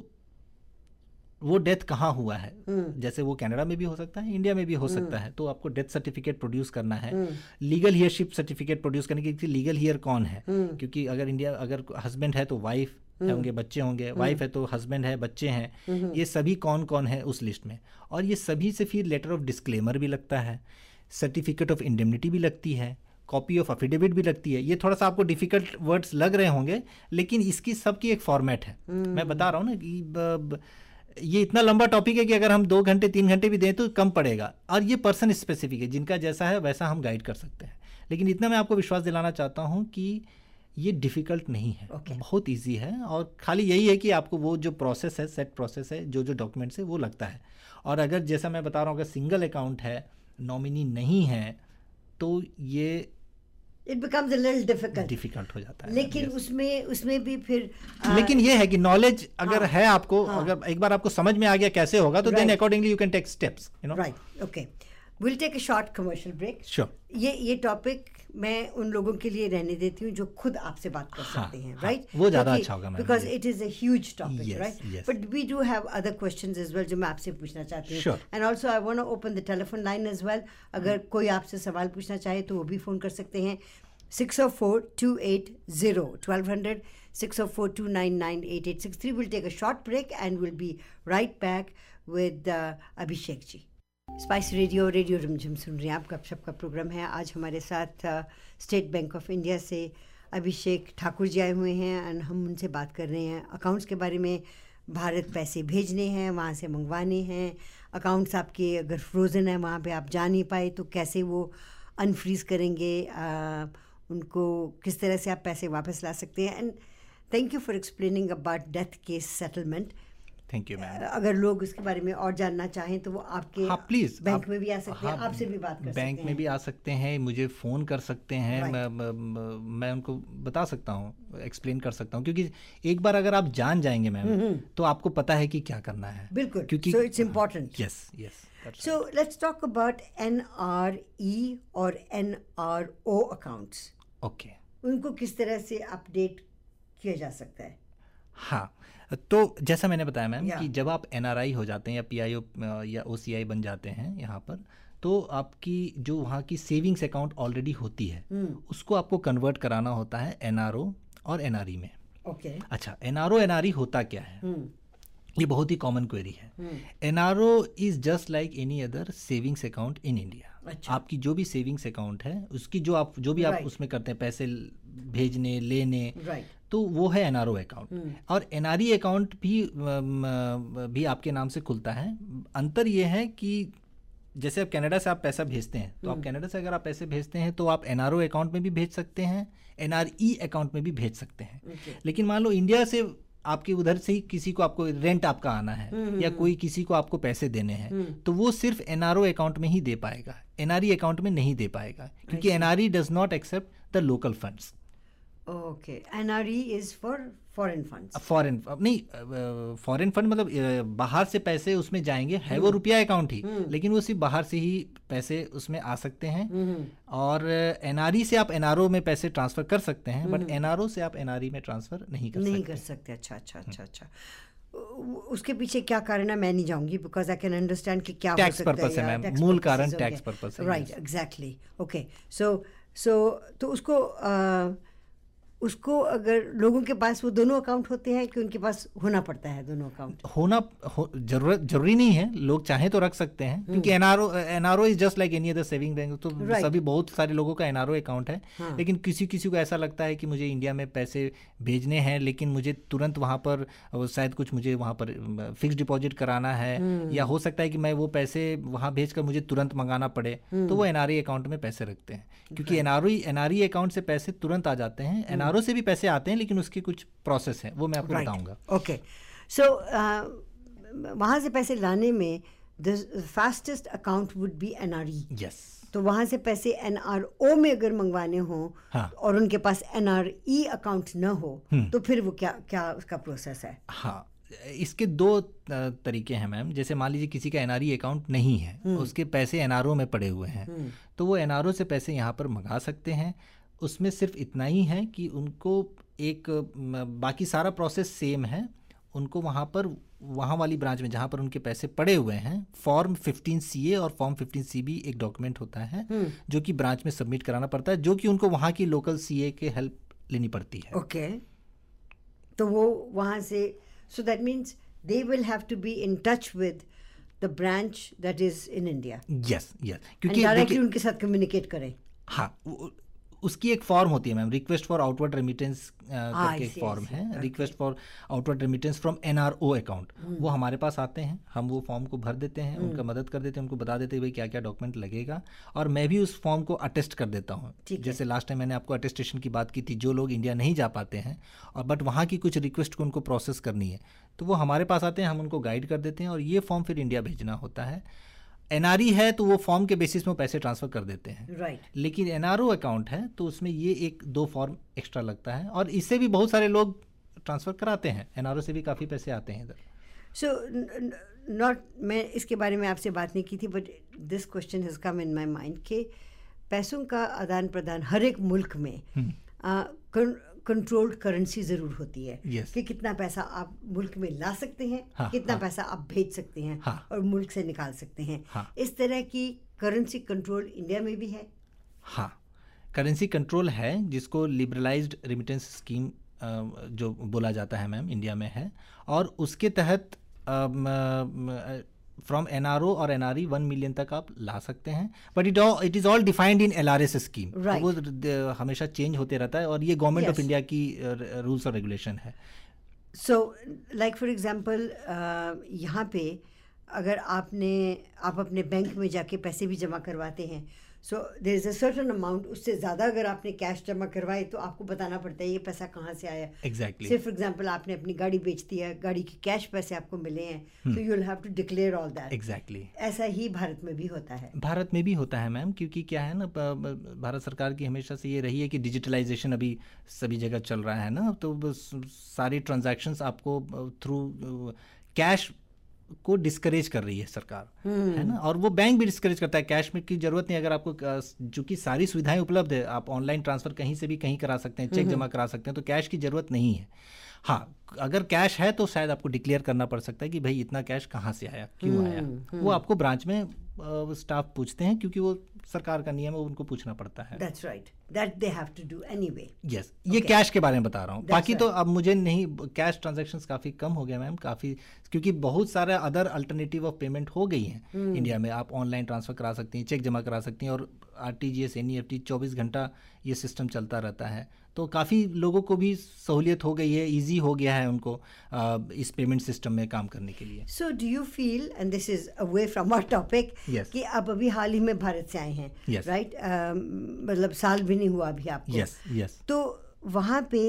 वो डेथ कहाँ हुआ है? जैसे वो कनाडा में भी हो सकता है इंडिया में भी हो सकता है तो आपको डेथ सर्टिफिकेट प्रोड्यूस करना है। लीगल हियरशिप सर्टिफिकेट प्रोड्यूस करने के लीगल हियर कौन है? क्योंकि अगर इंडिया अगर हस्बैंड है तो वाइफ होंगे बच्चे होंगे वाइफ है तो हस्बैंड है बच्चे हैं। ये सभी कौन कौन है उस लिस्ट में? और ये सभी से फिर लेटर ऑफ़ डिस्क्लेमर भी लगता है सर्टिफिकेट ऑफ़ इंडेमनिटी भी लगती है कॉपी ऑफ़ अफिडेविट भी लगती है। ये थोड़ा सा आपको डिफ़िकल्ट वर्ड्स लग रहे होंगे लेकिन इसकी सबकी एक फॉर्मेट है। मैं बता रहा हूँ ना कि ये इतना लंबा टॉपिक है कि अगर हम दो घंटे तीन घंटे भी दें तो कम पड़ेगा। और ये पर्सन स्पेसिफिक है जिनका जैसा है वैसा हम गाइड कर सकते हैं। लेकिन इतना मैं आपको विश्वास दिलाना चाहता हूँ कि ये डिफ़िकल्ट नहीं है। Okay. बहुत इजी है और खाली यही है कि आपको वो जो प्रोसेस है सेट प्रोसेस है जो जो डॉक्यूमेंट्स है वो लगता है। और अगर जैसा मैं बता रहा हूँ अगर सिंगल अकाउंट है नॉमिनी नहीं है तो ये it becomes little difficult difficult हो जाता है। लेकिन Yes. उसमें उसमें भी फिर आ, लेकिन ये है कि नॉलेज अगर हाँ, है आपको हाँ। अगर एक बार आपको समझ में आ गया कैसे होगा तो then. Accordingly you can take steps you know right okay will take a short commercial break sure ये ये टॉपिक मैं उन लोगों के लिए रहने देती हूँ जो खुद आपसे बात कर हाँ, सकते हैं हाँ, राइट वो ज़्यादा अच्छा होगा, because it is a huge topic right but we do have other question as well जो मैं आपसे पूछना चाहती हूँ। And also I want open the telephone line as well अगर कोई आपसे सवाल पूछना चाहे तो वो भी फ़ोन कर सकते हैं। Six o four two eight zero twelve hundred six o four two nine nine eight eight six three will take a short break and will be right back with Abhishek ji Spice Radio Radio Rimjhim सुन रहे हैं आप गपशप का programme है आज हमारे साथ state Bank of India से अभिषेक ठाकुर जी आए हुए हैं एंड हम उनसे बात कर रहे हैं अकाउंट्स के बारे में भारत पैसे भेजने हैं वहाँ से मंगवाने हैं अकाउंट्स आपके अगर फ्रोज़न है वहाँ पे आप जा नहीं पाए तो कैसे वो अनफ्रीज करेंगे आ, उनको किस तरह से आप पैसे वापस ला सकते हैं and thank you for explaining about death case settlement thank you ma'am अगर लोग इसके बारे में और जानना चाहें तो वो आपके हाँ प्लीज़ बैंक आप, में भी आ सकते हाँ, हैं आपसे भी बात कर बैंक में भी आ सकते हैं मुझे फ़ोन कर सकते हैं Right. मैं, मैं, मैं- उनको बता सकता हूँ एक्सप्लेन कर सकता हूँ क्योंकि एक बार अगर आप जान जाएँगे मैम तो आपको पता है कि क्या करना है। बिल्कुल क्योंकि so it's important yes yes so let's talk about NRE और NRO accounts ओके उनको किस तरह से अपडेट किया जा सकता है? हाँ तो जैसा मैंने बताया मैम कि जब आप एनआरआई हो जाते हैं या पीआईओ या ओसीआई बन जाते हैं यहाँ पर तो आपकी जो वहाँ की सेविंग्स अकाउंट ऑलरेडी होती है उसको आपको कन्वर्ट कराना होता है एन और एन में। ओके अच्छा एन आर होता क्या है? ये बहुत ही कॉमन क्वेरी है। N R O is just like any other savings account in India. आपकी जो भी सेविंग्स अकाउंट है उसकी जो आप जो भी right. आप उसमें करते हैं पैसे भेजने लेने राइट तो वो है एनआरओ अकाउंट और एन अकाउंट भी अम, भी आपके नाम से खुलता है। अंतर ये है कि जैसे आप कनाडा से आप पैसा भेजते हैं तो आप कनाडा से अगर आप पैसे भेजते हैं तो आप एनआरओ अकाउंट में भी भेज सकते हैं एन अकाउंट में भी भेज सकते हैं। लेकिन मान लो इंडिया से आपके उधर से ही किसी को आपको रेंट आपका आना है या कोई किसी को आपको पैसे देने हैं तो वो सिर्फ़ एनआरओ अकाउंट में ही दे पाएगा। एन अकाउंट में नहीं दे पाएगा क्योंकि N does not accept the local funds okay NRE is for foreign funds foreign नहीं फॉरेन फंड मतलब बाहर से पैसे उसमें जाएँगे है वो रुपया अकाउंट ही लेकिन वो सिर्फ़ बाहर से ही पैसे उसमें आ सकते हैं। और एनआरई से आप एनआरओ में पैसे ट्रांसफ़र कर सकते हैं बट एनआरओ से आप एनआरई में ट्रांसफ़र नहीं कर नहीं सकते। कर सकते। अच्छा अच्छा अच्छा अच्छा। उसके पीछे क्या कारण है? मैं नहीं जाऊँगी बिकॉज़ आई कैन अंडरस्टैंड कि क्या Tax purpose है, ma'am. मूल कारण tax purpose है, right exactly okay so so तो उसको अ, उसको अगर लोगों के पास वो दोनों अकाउंट होते हैं कि उनके पास होना पड़ता है दोनों अकाउंट होना हो, ज़रूरत ज़रूरी नहीं है लोग चाहे तो रख सकते हैं क्योंकि NRO NRO is just like any other saving bank तो Right. सभी बहुत सारे लोगों का एनआरओ अकाउंट है हाँ। लेकिन किसी किसी को ऐसा लगता है कि मुझे इंडिया में पैसे भेजने हैं लेकिन मुझे तुरंत वहाँ पर शायद कुछ मुझे वहाँ पर फिक्स डिपॉजिट कराना है या हो सकता है कि मैं वो पैसे वहाँ भेज कर मुझे तुरंत मंगाना पड़े तो वो एनआरई अकाउंट में पैसे रखते हैं क्योंकि एनआरओ एनआरई अकाउंट से पैसे तुरंत आ जाते हैं एनआरओ से भी पैसे आते हैं लेकिन उसकी कुछ प्रोसेस है। वो मैं आपको बताऊँगा। ओके सो वहाँ से पैसे लाने में the fastest account would be NRE yes तो वहाँ से पैसे एनआरओ में अगर मंगवाने हो हाँ। और उनके पास एनआरई अकाउंट न हो तो फिर वो क्या क्या उसका प्रोसेस है? हाँ। इसके दो तरीके हैं मैम। जैसे मान लीजिए किसी का एनआरई अकाउंट नहीं है उसके पैसे एनआरओ में पड़े हुए हैं तो वो एनआरओ से पैसे यहाँ पर मंगा सकते हैं। उसमें सिर्फ़ इतना ही है कि उनको एक बाकी सारा प्रोसेस सेम है। उनको वहाँ पर वहाँ वाली ब्रांच में जहाँ पर उनके पैसे पड़े हुए हैं फॉर्म 15 सी ए और फॉर्म 15 सी भी एक डॉक्यूमेंट होता है जो कि ब्रांच में सबमिट कराना पड़ता है जो कि उनको वहाँ की लोकल सी ए के हेल्प लेनी पड़ती है। ओके तो वो वहाँ से so that means they will have to be in touch with the branch that is in India yes yes क्योंकि डायरेक्टली उनके साथ कम्युनिकेट करें। हाँ उसकी एक फॉर्म होती है ma'am request for outward remittance करके एक फॉर्म है. Request for outward remittance from NRO account वो हमारे पास आते हैं हम वो फॉर्म को भर देते हैं उनका मदद कर देते हैं उनको बता देते हैं भाई क्या क्या डॉक्यूमेंट लगेगा? और मैं भी उस फॉर्म को अटेस्ट कर देता हूँ। जैसे लास्ट टाइम मैंने आपको अटेस्टेशन की बात की थी जो लोग इंडिया नहीं जा पाते हैं और बट वहाँ की कुछ रिक्वेस्ट को उनको प्रोसेस करनी है तो वो हमारे पास आते हैं हम उनको गाइड कर देते हैं और ये फॉर्म फिर इंडिया भेजना होता है। एनआरई है तो वो फॉर्म के बेसिस में पैसे ट्रांसफ़र कर देते हैं। Right right. लेकिन एनआरओ अकाउंट है तो उसमें ये एक दो फॉर्म एक्स्ट्रा लगता है और इससे भी बहुत सारे लोग ट्रांसफ़र कराते हैं। एनआरओ से भी काफ़ी पैसे आते हैं इधर। सो नॉट मैं इसके बारे में आपसे बात नहीं की थी but this question has come in my mind कि पैसों का आदान प्रदान हर एक मुल्क में कंट्रोल्ड करेंसी ज़रूर होती है Yes. कि कितना पैसा आप मुल्क में ला सकते हैं हाँ, कितना हाँ। पैसा आप भेज सकते हैं हाँ। और मुल्क से निकाल सकते हैं हाँ। इस तरह की करेंसी कंट्रोल इंडिया में भी है हाँ करेंसी कंट्रोल है जिसको लिबरलाइज्ड रिमिटेंस स्कीम जो बोला जाता है मैम इंडिया में है और उसके तहत फ्रॉम एन आर ओ और N R E one million तक आप ला सकते हैं। But it it is all defined in L R S scheme वो हमेशा चेंज होते रहता है और ये गवर्नमेंट ऑफ़ इंडिया की रूल्स और रेगुलेशन है। सो लाइक फॉर एग्ज़ाम्पल यहाँ पे अगर आपने आप अपने बैंक में जाके पैसे भी जमा करवाते हैं so there is a certain amount उससे ज़्यादा अगर आपने कैश जमा करवाए तो आपको बताना पड़ता है ये पैसा कहाँ से आया? एग्जैक्टली से फॉर एग्जांपल आपने अपनी गाड़ी बेच दी है गाड़ी के कैश पैसे आपको मिले हैं तो you will have to declare all that exactly ऐसा ही भारत में भी होता है। भारत में भी होता है मैम क्योंकि क्या है ना भारत सरकार की हमेशा से ये रही है कि डिजिटलाइजेशन अभी सभी जगह चल रहा है ना तो सारी ट्रांजैक्शंस आपको थ्रू कैश को डिस्करेज कर रही है सरकार है ना? और वो बैंक भी डिस्करेज करता है। कैश में की ज़रूरत नहीं अगर आपको जो कि सारी सुविधाएँ उपलब्ध है आप ऑनलाइन ट्रांसफ़र कहीं से भी कहीं करा सकते हैं चेक जमा करा सकते हैं तो कैश की ज़रूरत नहीं है। हाँ अगर कैश है तो शायद आपको डिक्लेयर करना पड़ सकता है कि भाई इतना कैश कहाँ से आया क्यों आया? वो आपको ब्रांच में स्टाफ पूछते हैं क्योंकि वो सरकार का नियम है उनको पूछना पड़ता है। That's right that they have to do anyway yes ये कैश के बारे में बता रहा हूँ। बाकी तो अब मुझे नहीं कैश ट्रांजैक्शंस काफ़ी कम हो गया मैम काफ़ी क्योंकि बहुत सारे अदर अल्टरनेटिव ऑफ़ पेमेंट हो गई हैं इंडिया में। आप ऑनलाइन ट्रांसफ़र करा सकती हैं चेक जमा करा सकती हैं और R T G S N E F T चौबीस घंटा ये सिस्टम चलता रहता है। तो काफ़ी लोगों को भी सहूलियत हो गई है ईजी हो गया है उनको अ, इस पेमेंट सिस्टम में काम करने के लिए। So do you feel and this is away from our topic. कि आप अभी हाल ही में भारत से आए हैं Yes. राइट मतलब साल भी नहीं हुआ अभी आपको यस यस तो वहाँ पे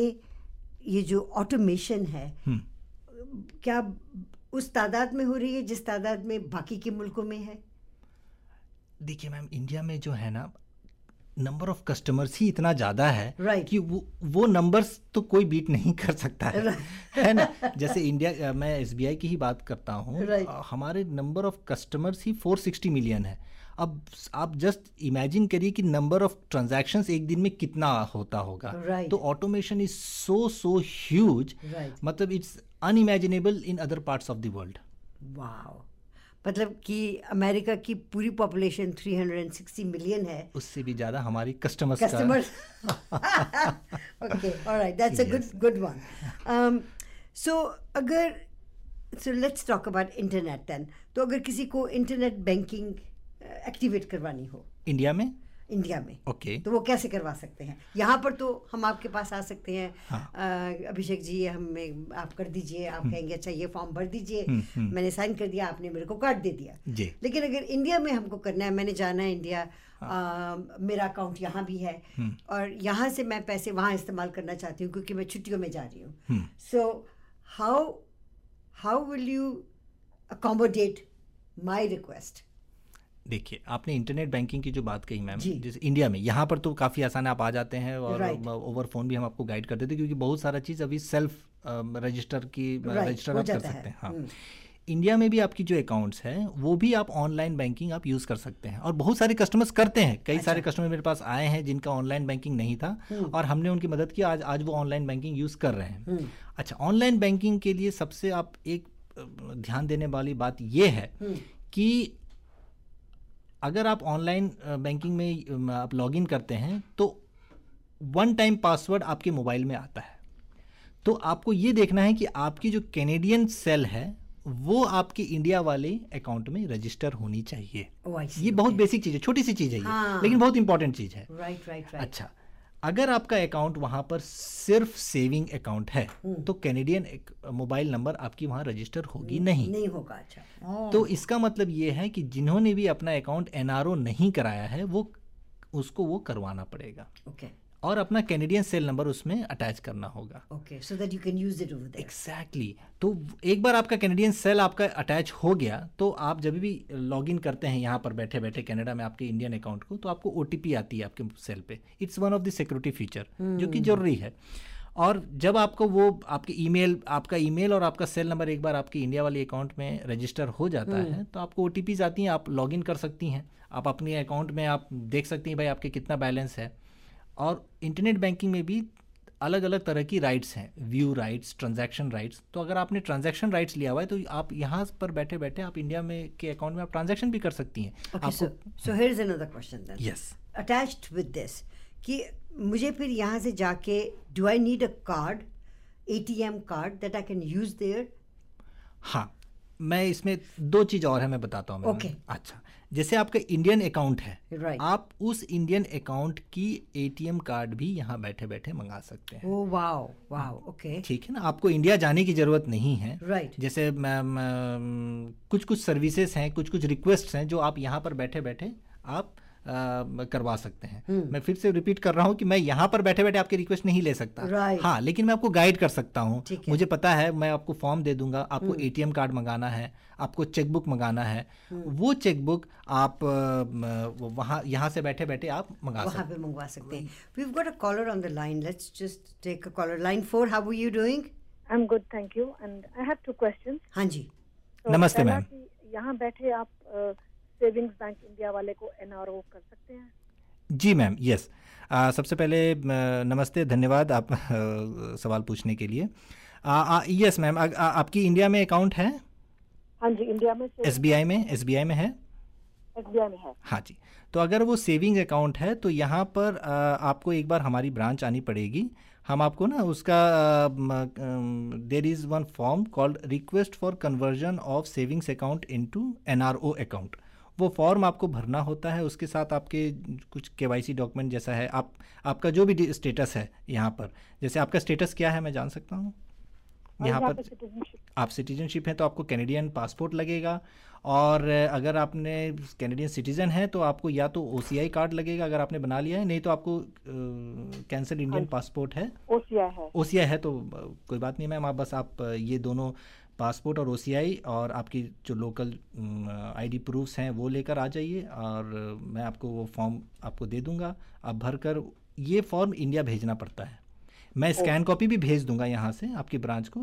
ये जो ऑटोमेशन है hmm. क्या उस तादाद में हो रही है जिस तादाद में बाकी के मुल्कों में है देखिए मैम इंडिया में जो है ना नंबर ऑफ़ कस्टमर्स ही इतना ज़्यादा है Right. कि वो वो नंबर्स तो कोई बीट नहीं कर सकता है right. है ना जैसे इंडिया मैं एसबीआई की ही बात करता हूँ Right. हमारे नंबर ऑफ़ कस्टमर्स ही 460 मिलियन है अब आप जस्ट इमेजिन करिए कि नंबर ऑफ़ ट्रांजैक्शंस एक दिन में कितना होता होगा। Right. तो automation is so so huge मतलब it's unimaginable in other parts of the world wow मतलब कि अमेरिका की पूरी पॉपुलेशन 360 मिलियन है। उससे भी ज़्यादा हमारी कस्टमर्स का customers okay all right that's a good good one. Um, so अगर so let's talk about internet then. तो अगर किसी को इंटरनेट बैंकिंग एक्टिवेट करवानी हो। इंडिया में? इंडिया में। ओके। okay. तो वो कैसे करवा सकते हैं? यहाँ पर तो हम आपके पास आ सकते हैं। हाँ। अभिषेक जी हमें आप कर दीजिए आप कहेंगे अच्छा ये फॉर्म भर दीजिए। हम्म, हम्म। मैंने साइन कर दिया आपने मेरे को कार्ड दे दिया। जी। लेकिन अगर इंडिया में हमको करना है मैंने जाना है इंडिया अ, मेरा अकाउंट यहाँ भी है। और यहाँ से मैं पैसे वहाँ इस्तेमाल करना चाहती हूँ क्योंकि मैं छुट्टियों में जा रही हूँ। So how how will you accommodate my request देखिए आपने इंटरनेट बैंकिंग की जो बात कही मैम जैसे इंडिया में यहाँ पर तो काफ़ी आसान है आप आ जाते हैं और Right. ओवर फ़ोन भी हम आपको गाइड कर देते हैं क्योंकि बहुत सारा चीज़ अभी सेल्फ रजिस्टर की Right, रजिस्टर आप कर सकते है। हैं हाँ हम्म। इंडिया में भी आपकी जो अकाउंट्स हैं वो भी आप ऑनलाइन बैंकिंग आप यूज़ कर सकते हैं और बहुत सारे कस्टमर्स करते हैं कई सारे अच्छा। कस्टमर मेरे पास आए हैं जिनका ऑनलाइन बैंकिंग नहीं था हम्म। और हमने उनकी मदद की आज आज वो ऑनलाइन बैंकिंग यूज़ कर रहे हैं अच्छा ऑनलाइन बैंकिंग के लिए सबसे आप एक ध्यान देने वाली बात ये है हम्म। कि अगर आप ऑनलाइन बैंकिंग में आप लॉगिन करते हैं तो वन टाइम पासवर्ड आपके मोबाइल में आता है तो आपको ये देखना है कि आपकी जो कैनेडियन सेल है वो आपके इंडिया वाले अकाउंट में रजिस्टर होनी चाहिए Oh, see. ये बहुत बेसिक चीज़ है छोटी सी चीज़ है ये हाँ। लेकिन बहुत इंपॉर्टेंट चीज़ है राइट राइट राइट अच्छा अगर आपका अकाउंट वहाँ पर सिर्फ़ सेविंग अकाउंट है हम्म। तो कैनेडियन मोबाइल नंबर आपकी वहाँ रजिस्टर होगी नहीं नहीं। होगा अच्छा। तो इसका मतलब ये है कि जिन्होंने भी अपना अकाउंट एनआरओ नहीं कराया है वो उसको वो करवाना पड़ेगा। ओके और अपना कैनेडियन सेल नंबर उसमें अटैच करना होगा। Okay so that you can use it over there exactly तो एक बार आपका कैनेडियन सेल आपका अटैच हो गया तो आप जब भी लॉगिन करते हैं यहाँ पर बैठे बैठे कनाडा में आपके इंडियन अकाउंट को तो आपको ओटीपी आती है आपके सेल पे। It's one of the security feature जो कि ज़रूरी है। और जब आपको वो आपके ईमेल आपका ईमेल और आपका सेल नंबर एक बार आपके इंडिया वाले अकाउंट में रजिस्टर हो जाता है तो आपको ओ आती हैं आप लॉगिन कर सकती हैं। आप अपने अकाउंट में आप देख सकती हैं भाई आपके कितना बैलेंस है। और इंटरनेट बैंकिंग में भी अलग अलग तरह की राइट्स हैं व्यू राइट्स ट्रांजैक्शन राइट्स तो अगर आपने ट्रांजैक्शन राइट्स लिया हुआ है तो आप यहाँ पर बैठे बैठे आप इंडिया में के अकाउंट में आप ट्रांजैक्शन भी कर सकती हैं। So so here is another question yes attached with this कि मुझे फिर यहाँ से जाके do I need a card ATM card that I can use there हाँ मैं इसमें दो चीज़ और है मैं बताता हूँ। मैम। Okay. अच्छा। जैसे आपका इंडियन अकाउंट है Right. आप उस इंडियन अकाउंट की एटीएम कार्ड भी यहाँ बैठे बैठे मंगा सकते हैं। Oh, वाओ वाओ ओके ठीक है ना? आपको इंडिया जाने की ज़रूरत नहीं है। राइट जैसे मैम कुछ कुछ सर्विसेज़ हैं कुछ कुछ रिक्वेस्ट हैं जो आप यहाँ पर बैठे बैठे आप करवा सकते हैं। मैं फिर से रिपीट कर रहा हूँ कि मैं यहाँ पर बैठे बैठे आपकी रिक्वेस्ट नहीं ले सकता। हाँ लेकिन मैं आपको गाइड कर सकता हूँ। मुझे पता है मैं आपको फॉर्म दे दूँगा। आपको एटीएम कार्ड मंगाना है आपको चेकबुक मंगाना है। वो चेकबुक आप अ, वो वहाँ यहाँ से बैठे बैठे आप मंगा वहाँ पे मंगवा सकते हैं। We've got a caller on the line. Let's just take a caller. Line 4 how are you doing? I'm good, thank you. And I have two questions. हाँ जी। नमस्ते, मैम। यहाँ बैठे आप सेविंग्स बैंक इंडिया वाले को एनआरओ कर सकते हैं। जी मैम यस। आ, सबसे पहले नमस्ते धन्यवाद आप आ, सवाल पूछने के लिए। आ, आ, यस मैम आपकी इंडिया में अकाउंट है? हाँ जी इंडिया में एस बी में? एस में है? एसबीआई में है। हाँ जी। तो अगर वो सेविंग अकाउंट है तो यहाँ पर आ, आपको एक बार हमारी ब्रांच आनी पड़ेगी। हम आपको ना उसका there is one form called request for conversion of savings account into NRO account वो फॉर्म आपको भरना होता है उसके साथ आपके कुछ के डॉक्यूमेंट जैसा है आप आपका जो भी स्टेटस है यहाँ पर जैसे आपका स्टेटस क्या है मैं जान सकता हूँ? यहाँ पर आप सिटीजनशिप हैं तो आपको कैनेडियन पासपोर्ट लगेगा और अगर आपने कैनेडियन सिटीज़न है तो आपको या तो ओसीआई कार्ड लगेगा अगर आपने बना लिया है नहीं तो आपको कैंसल इंडियन पासपोर्ट है ओसीआई है। ओ है। तो कोई बात नहीं मैम आप बस आप ये दोनों पासपोर्ट और ओसीआई और आपकी जो लोकल आईडी प्रूफ्स हैं वो लेकर आ जाइए और मैं आपको वो फॉर्म आपको दे दूँगा। आप भर कर ये फॉर्म इंडिया भेजना पड़ता है। मैं स्कैन कॉपी भी भेज दूँगा यहाँ से आपकी ब्रांच को।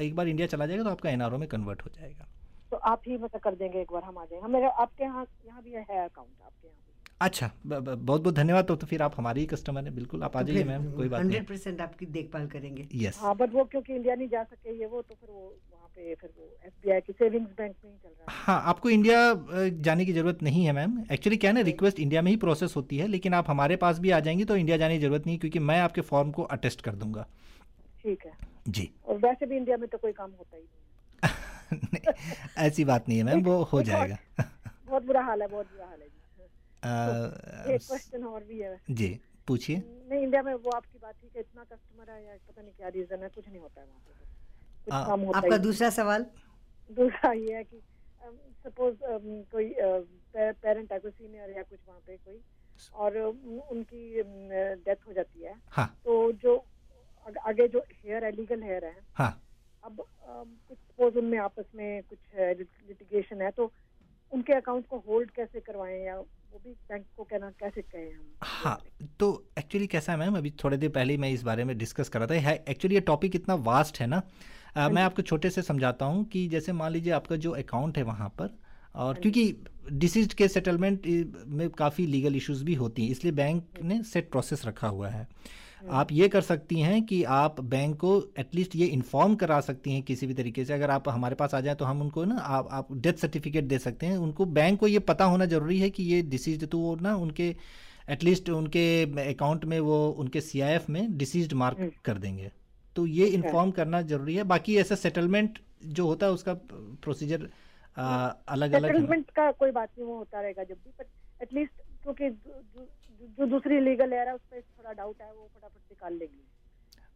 एक बार इंडिया चला जाएगा तो आपका एनआरओ में कन्वर्ट हो जाएगा। तो आप ही मतलब कर देंगे एक बार हम आ जाएँगे मेरे आपके यहाँ यहाँ भी है अकाउंट आपके यहाँ? अच्छा बहुत बहुत धन्यवाद तो, तो फिर आप हमारे ही कस्टमर हैं। बिल्कुल आप आ जाइए मैम कोई बात नहीं। हंड्रेड परसेंट आपकी देखभाल करेंगे। यस हाँ बट वो क्योंकि इंडिया नहीं जा सके ये वो तो फिर वो वहाँ पे फिर वो एसबीआई की सेविंग्स बैंक में ही चल रहा है। हाँ आपको इंडिया जाने की ज़रूरत नहीं है मैम। एक्चुअली क्या है ना रिक्वेस्ट इंडिया में ही प्रोसेस होती है लेकिन आप हमारे पास भी आ जाएँगी तो इंडिया जाने की ज़रूरत नहीं क्योंकि मैं आपके फॉर्म को अटेस्ट कर दूँगा। ठीक है। जी। और वैसे भी इंडिया में तो कोई काम होता ही नहीं नहीं, ऐसी बात नहीं है मैम वो हो जाएगा। बहुत बुरा हाल है बहुत बुरा हाल है। क्वेश्चन और भी है। जी पूछिए। नहीं इंडिया में वो आपकी बात ठीक है इतना कस्टमर है या पता नहीं क्या रीजन है कुछ नहीं होता है वहाँ पे तो। कुछ आ, काम होता आपका दूसरा सवाल? दूसरा ये है कि सपोज़ कोई पेरेंट है कोई सीनियर या कुछ वहाँ पे कोई और उनकी डेथ हो जाती है हाँ। तो जो आगे जो हेयर है लीगल हेयर है हाँ। अब कुछ सपोज़ उनमें आपस में कुछ लिटिगेशन है तो उनके अकाउंट को होल्ड कैसे करवाएँ या वो भी बैंक को कहना कैसे कहें हम? हाँ तो एक्चुअली कैसा है मैम अभी थोड़े देर पहले मैं इस बारे में डिस्कस कर रहा था। एक्चुअली ये टॉपिक इतना वास्ट है ना? आ, मैं आपको छोटे से समझाता हूँ कि जैसे मान लीजिए आपका जो अकाउंट है वहाँ पर और क्योंकि डिसीज के सेटलमेंट में काफ़ी लीगल इश्यूज़ भी होती हैं इसलिए बैंक ने सेट प्रोसेस रखा हुआ है। आप ये कर सकती हैं कि आप बैंक को एटलीस्ट ये इन्फॉर्म करा सकती हैं किसी भी तरीके से। अगर आप हमारे पास आ जाए तो हम उनको ना आप आप डेथ सर्टिफिकेट दे सकते हैं। उनको बैंक को ये पता होना ज़रूरी है कि ये डिसीज तो वो ना उनके एटलीस्ट उनके अकाउंट में वो उनके सीआईएफ में डिसीज्ड मार्क कर देंगे। तो ये इन्फॉर्म करना ज़रूरी है। बाकी ऐसा सेटलमेंट जो होता है उसका प्रोसीजर अलग अलग सेटलमेंट का कोई बात नहीं वो होता रहेगा जब भी बट एटलीस्ट क्योंकि जो- दूसरी लीगल है उस पर थोड़ा डाउट है वो फटाफट निकाल लेंगे।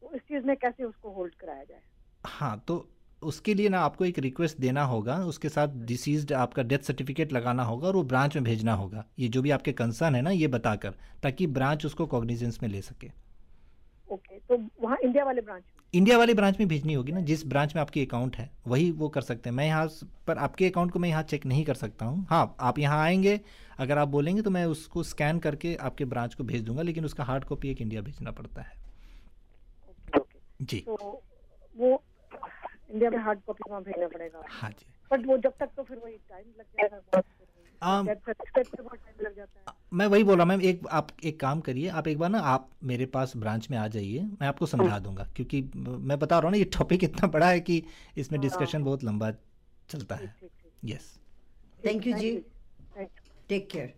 तो इस चीज़ में कैसे उसको होल्ड कराया जाए? हाँ तो उसके लिए ना आपको एक रिक्वेस्ट देना होगा उसके साथ डिसीज आपका डेथ सर्टिफिकेट लगाना होगा और वो ब्रांच में भेजना होगा। ये जो भी आपके कंसर्न है ना ये बताकर ताकि ब्रांच उसको कॉग्निजेंस में ले सके। ओके okay, तो वहाँ इंडिया वाले ब्रांच इंडिया वाले ब्रांच में भेजनी होगी ना जिस ब्रांच में आपकी अकाउंट है वही वो कर सकते हैं। मैं यहाँ पर आपके अकाउंट को मैं यहाँ चेक नहीं कर सकता हूँ। हाँ आप यहाँ आएँगे अगर आप बोलेंगे तो मैं उसको स्कैन करके आपके ब्रांच को भेज दूँगा लेकिन उसका हार्ड कॉपी एक इंडिया भेजना पड़ता है। जी। तो वो इंडिया में हार्ड कॉपी वहाँ भेजना पड़ेगा। हाँ जी। बट वो जब तक तो फिर वही टाइम लग जाएगा बहुत टाइम लग जाता है। मैं वही बोल रहा मैम एक आप एक काम करिए आप एक बार ना आप मेरे पास ब्रांच में आ जाइए मैं आपको समझा दूँगा क्योंकि मैं बता रहा हूँ ना ये टॉपिक इतना बड़ा है कि इसमें डिस्कशन बहुत लंबा चलता है। Yes thank you ji. Take care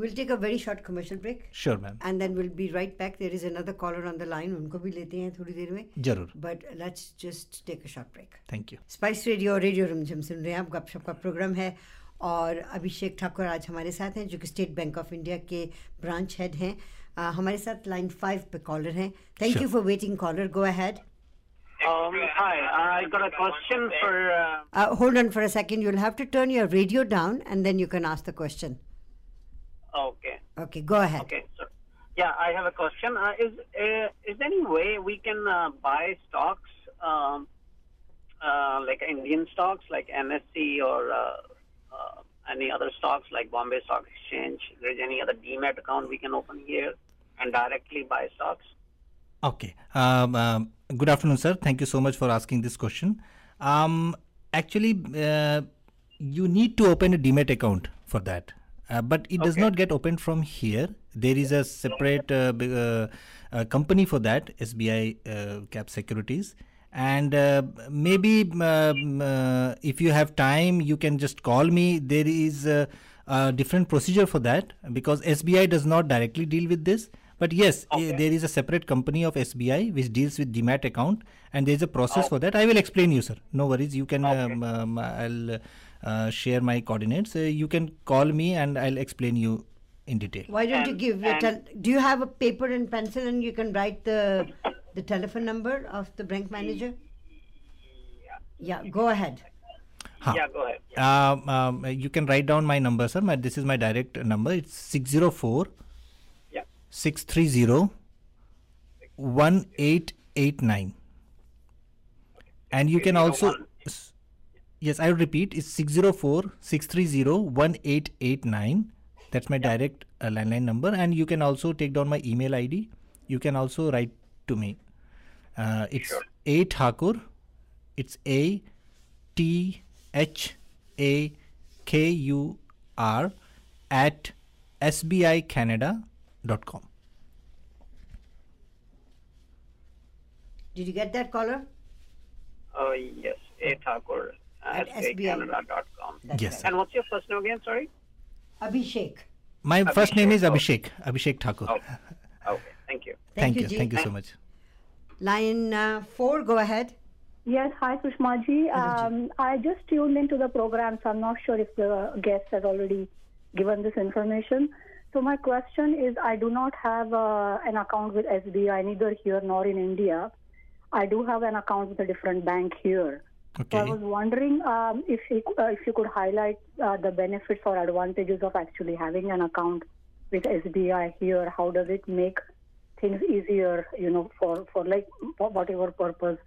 we'll take a very short commercial break sure ma'am and then we'll be right back. There is another caller on the line उनको भी लेते हैं थोड़ी देर में। ज़रूर। But let's just take a short break thank you Spice Radio और radio Rimjhim सुन रहे हैं आप गपशप का प्रोग्राम है। और अभिषेक ठाकुर आज हमारे साथ हैं जो कि स्टेट बैंक ऑफ इंडिया के ब्रांच हेड हैं अ, हमारे साथ लाइन फाइव पे कॉलर हैं thank you for waiting caller go ahead Um, hi, I got a question for. Uh, hold on for a second you'll have to turn your radio down and then you can ask the question Okay. Okay, go ahead. Okay. So, yeah, I have a question. Uh, is uh, is there any way we can uh, buy stocks, um, uh, like Indian stocks, like NSC or uh, any other stocks like Bombay Stock Exchange? There's any other demat account we can open here and directly buy stocks? Okay. Um, um, good afternoon, sir. Thank you so much for asking this question. Um, actually, uh, you need to open a demat account for that. Uh, but it does Okay. not get opened from here. There is a separate uh, uh, uh, company for that, SBI uh, Cap Securities. And uh, maybe um, uh, if you have time, you can just call me. There is uh, a different procedure for that because SBI does not directly deal with this. But yes, eh, Okay. there is a separate company of SBI which deals with demat account, and there is a process Oh. for that. I will explain you, sir. No worries. You can. Okay. Um, um, I'll uh, share my coordinates. Uh, you can call me, and I'll explain you in detail. Why don't you give your tel- do you have a paper and pencil and you can write the the telephone number of the bank manager? Yeah, go ahead. Huh. Yeah, go ahead. Um, um, you can write down my number, sir. My, this is my direct number. It's 604 Yeah. 630 1889. And you can also. 601. Yes, I will repeat. It's 604 630 1889. That's my direct uh, landline number. And you can also take down my email ID. You can also write to me. Uh, it's Sure. A Thakur. It's A T H A K U R at sbicanada.com. Did you get that caller? Oh, yes. A Thakur At at SBI. SBIcanada.com. That's Yes, right. And what's your first name again? Sorry. Abhishek. My first name is Abhishek. Abhishek. Abhishek Thakur. Oh, okay. Thank you. Thank Thank, you, you. Ji. Thank you so much. Line uh, four, go ahead. Yes, hi Sushma ji. Um, I just tuned into the program, so I'm not sure if the guest has already given this information. So my question is, I do not have uh, an account with SBI neither here nor in India. I do have an account with a different bank here. So I was wondering um, if you, uh, if you could highlight uh, the benefits or advantages of actually having an account with SBI here. How does it make things easier? You know, for for like for whatever purpose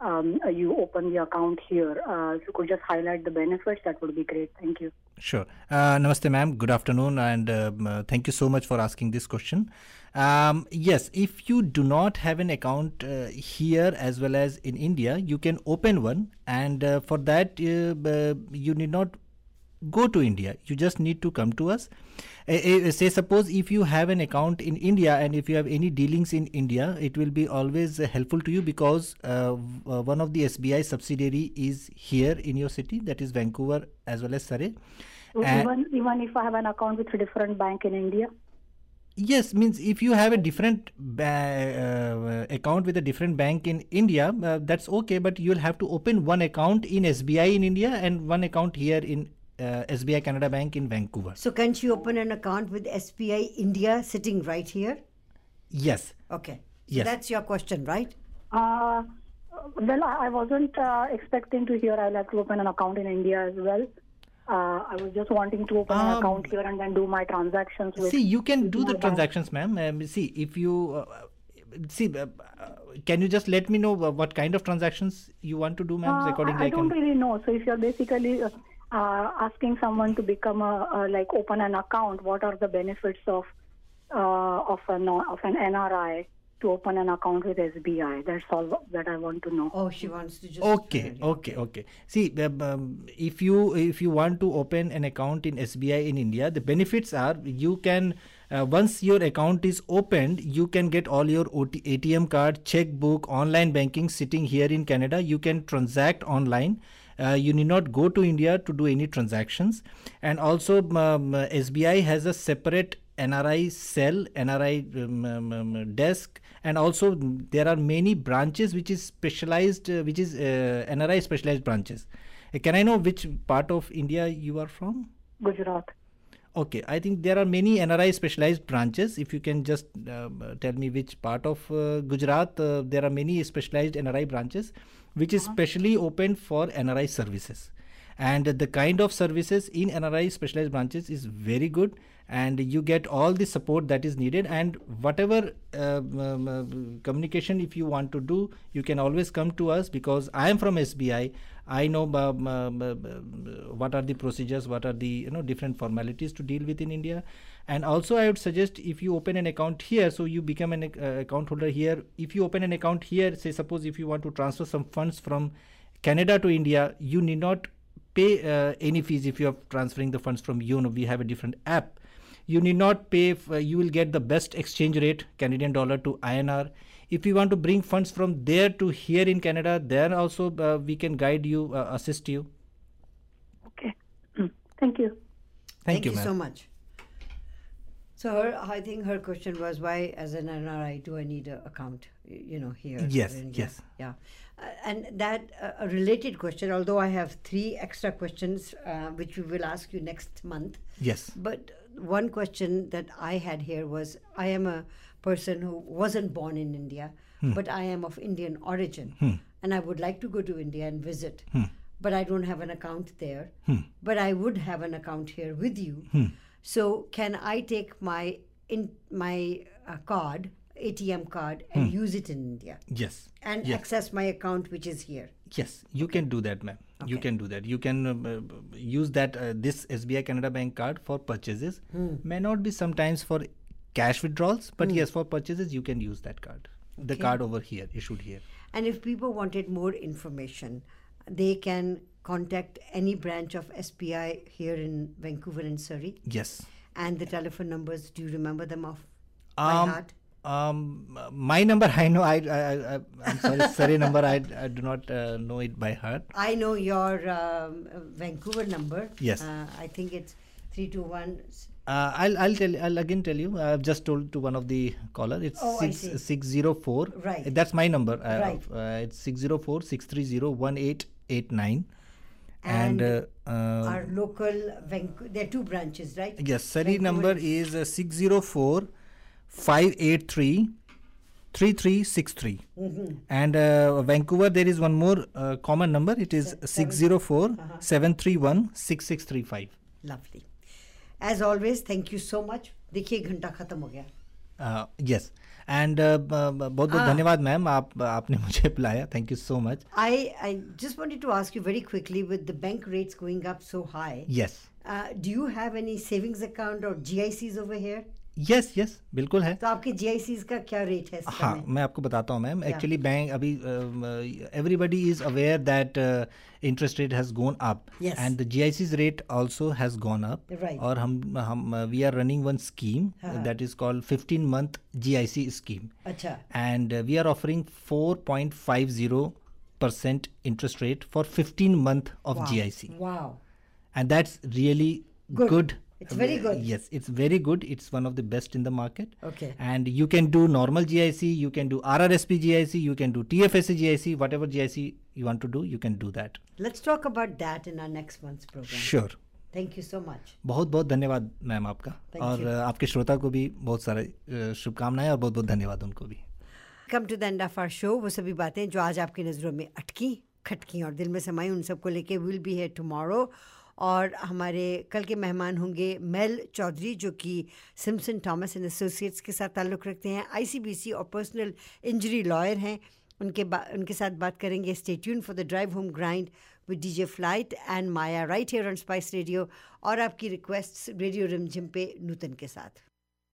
um, you open the account here. Uh, if you could just highlight the benefits, that would be great. Thank you. Sure. Uh, namaste, ma'am. Good afternoon, and um, uh, thank you so much for asking this question. Um, yes, if you do not have an account uh, here as well as in India, you can open one, and uh, for that, uh, you need not go to India. You just need to come to us. Say, suppose if you have an account in India and if you have any dealings in India, it will be always uh, helpful to you because uh, uh, one of the SBI subsidiary is here in your city, that is Vancouver as well as Surrey. Even even if I have an account with a different bank in India. Yes, means if you have a different ba- uh, account with a different bank in India, uh, that's okay. But you'll have to open one account in SBI in India and one account here in uh, SBI Canada Bank in Vancouver. So can she open an account with SBI India sitting right here? Yes, Okay. So Yes. that's your question, right? Uh, well, I I wasn't uh, expecting to hear I'll have to open an account in India as well. Uh, I was just wanting to open an Um, account here and then do my transactions with. see, you can do the transactions, ma'am. Um, see, if you uh, see, uh, can you just let me know uh, what kind of transactions you want to do, ma'am? Uh, Accordingly, I, I I can. don't really know. So if you're basically uh, uh, asking someone to become a, like open an account, what are the benefits of uh, of an of an NRI to open an account with SBI? That's all that I want to know. Oh, she wants to just. okay okay okay see um, if you if you want to open an account in sbi in india the benefits are you can uh, once your account is opened you can get all your OT, atm card checkbook online banking sitting here in canada you can transact online uh, you need not go to india to do any transactions and also um, sbi has a separate NRI cell, NRI um, um, um, desk, and also there are many branches which is specialized, uh, which is uh, NRI specialized branches. Uh, can I know which part of India you are from? Gujarat. Okay, I think there are many NRI specialized branches. If you can just um, uh, tell me which part of uh, Gujarat, uh, there are many specialized NRI branches which is specially opened for NRI services. and the kind of services in nri specialized branches is very good and you get all the support that is needed. And whatever uh, um, communication if you want to do you can always come to us because i am from sbi i. Know um, um, what are the procedures what are the you know different formalities to deal with in india. And also i would suggest if you open an account here so you become an uh, account holder here. If you open an account here say suppose if you want to transfer some funds from canada to india you need not pay uh, any fees if you are transferring the funds from yono we have a different app you need not pay f- uh, you will get the best exchange rate canadian dollar to inr if you want to bring funds from there to here in canada then also uh, we can guide you uh, assist you Okay. Mm. Thank you. thank, you, so much. So her, I think her question was why, as an NRI, do I need an account? You know, here. Yes, in yes. Yeah, uh, and that uh, a related question. Although I have three extra questions, uh, which we will ask you next month. Yes But one question that I had here was I am a person who wasn't born in India, hmm. but I am of Indian origin. Hmm. And I would like to go to India and visit. Hmm. But I don't have an account there. But I would have an account here with you. So can I take my in my uh, card, ATM card, and use it in India yes and yes. access my account, which is here? Yes, you can do that, ma'am. You can do that. You can uh, use that uh, this SBI Canada Bank card for purchases. May not be sometimes for cash withdrawals, but yes, for purchases you can use that card. The card over here, issued here. And if people wanted more information, they can contact any branch of SBI here in Vancouver and Surrey. Yes. And the telephone numbers, do you remember them off by Um, heart? Um, my number I know. I, I, I I'm sorry, sorry number. I, I do not uh, know it by heart. I know your um, Vancouver number. Yes. Uh, I think it's 321. Uh, I'll I'll tell I'll again tell you. I've just told to one of the caller. It's Oh, six six zero four. Right. That's my number. Uh, Right. Uh, it's six zero four six three zero one eight eight nine. And, uh, uh, Our local Vancouver, there are two branches, right? yes, Surrey Vancouver number is uh, six zero four five eight three. 3363 Mm-hmm. and uh, Vancouver there is one more uh, common number it is 604 Uh-huh. 731 6635 Lovely. As always, thank you so much. देखिए घंटा खत्म हो गया yes and बहुत बहुत Ah. धन्यवाद ma'am आप आपने मुझे बुलाया thank you so much I, I just wanted to ask you very quickly with the bank rates going up so high, yes uh, do you have any savings account or GICs over here? Yes yes बिल्कुल है तो आपके GICs का क्या rate है हाँ? मैं आपको बताता हूँ मैम एक्चुअली बैंक अभी everybody is aware that interest rate has gone up Yes. And the जीआईसीज rate also has gone up और हम हम we are running one scheme. That is called 15 month GIC scheme अच्छा and uh, we are offering 4.50 percent interest rate for 15 month of wow. GIC, Wow. and that's really Good. good. It's very Uh, good. Yes, it's very good. It's one of the best in the market. Okay. And you can do normal GIC, you can do RRSP GIC, you can do TFSA GIC, whatever GIC you want to do, you can do that. Let's talk about that in our next month's program. Sure. Thank you so much. बहुत बहुत धन्यवाद ma'am आपका Thank और you. uh, आपके श्रोता को भी बहुत सारे uh, शुभकामनाएं और बहुत बहुत धन्यवाद उनको भी come to the end of our show वो सभी बातें जो आज आपकी नज़रों में अटकी खटकी और दिल में समाई उन सबको लेके विल बी है टुमारो और हमारे कल के मेहमान होंगे मेल चौधरी जो कि सिमसन थॉमस एंड एसोसिएट्स के साथ ताल्लुक़ रखते हैं। आईसीबीसी और पर्सनल इंजरी लॉयर हैं। उनके बा, उनके साथ बात करेंगे stay tuned for the drive home grind with DJ Flight and Maya right here on Spice Radio और आपकी रिक्वेस्ट रेडियो रिमझिम पे नूतन के साथ।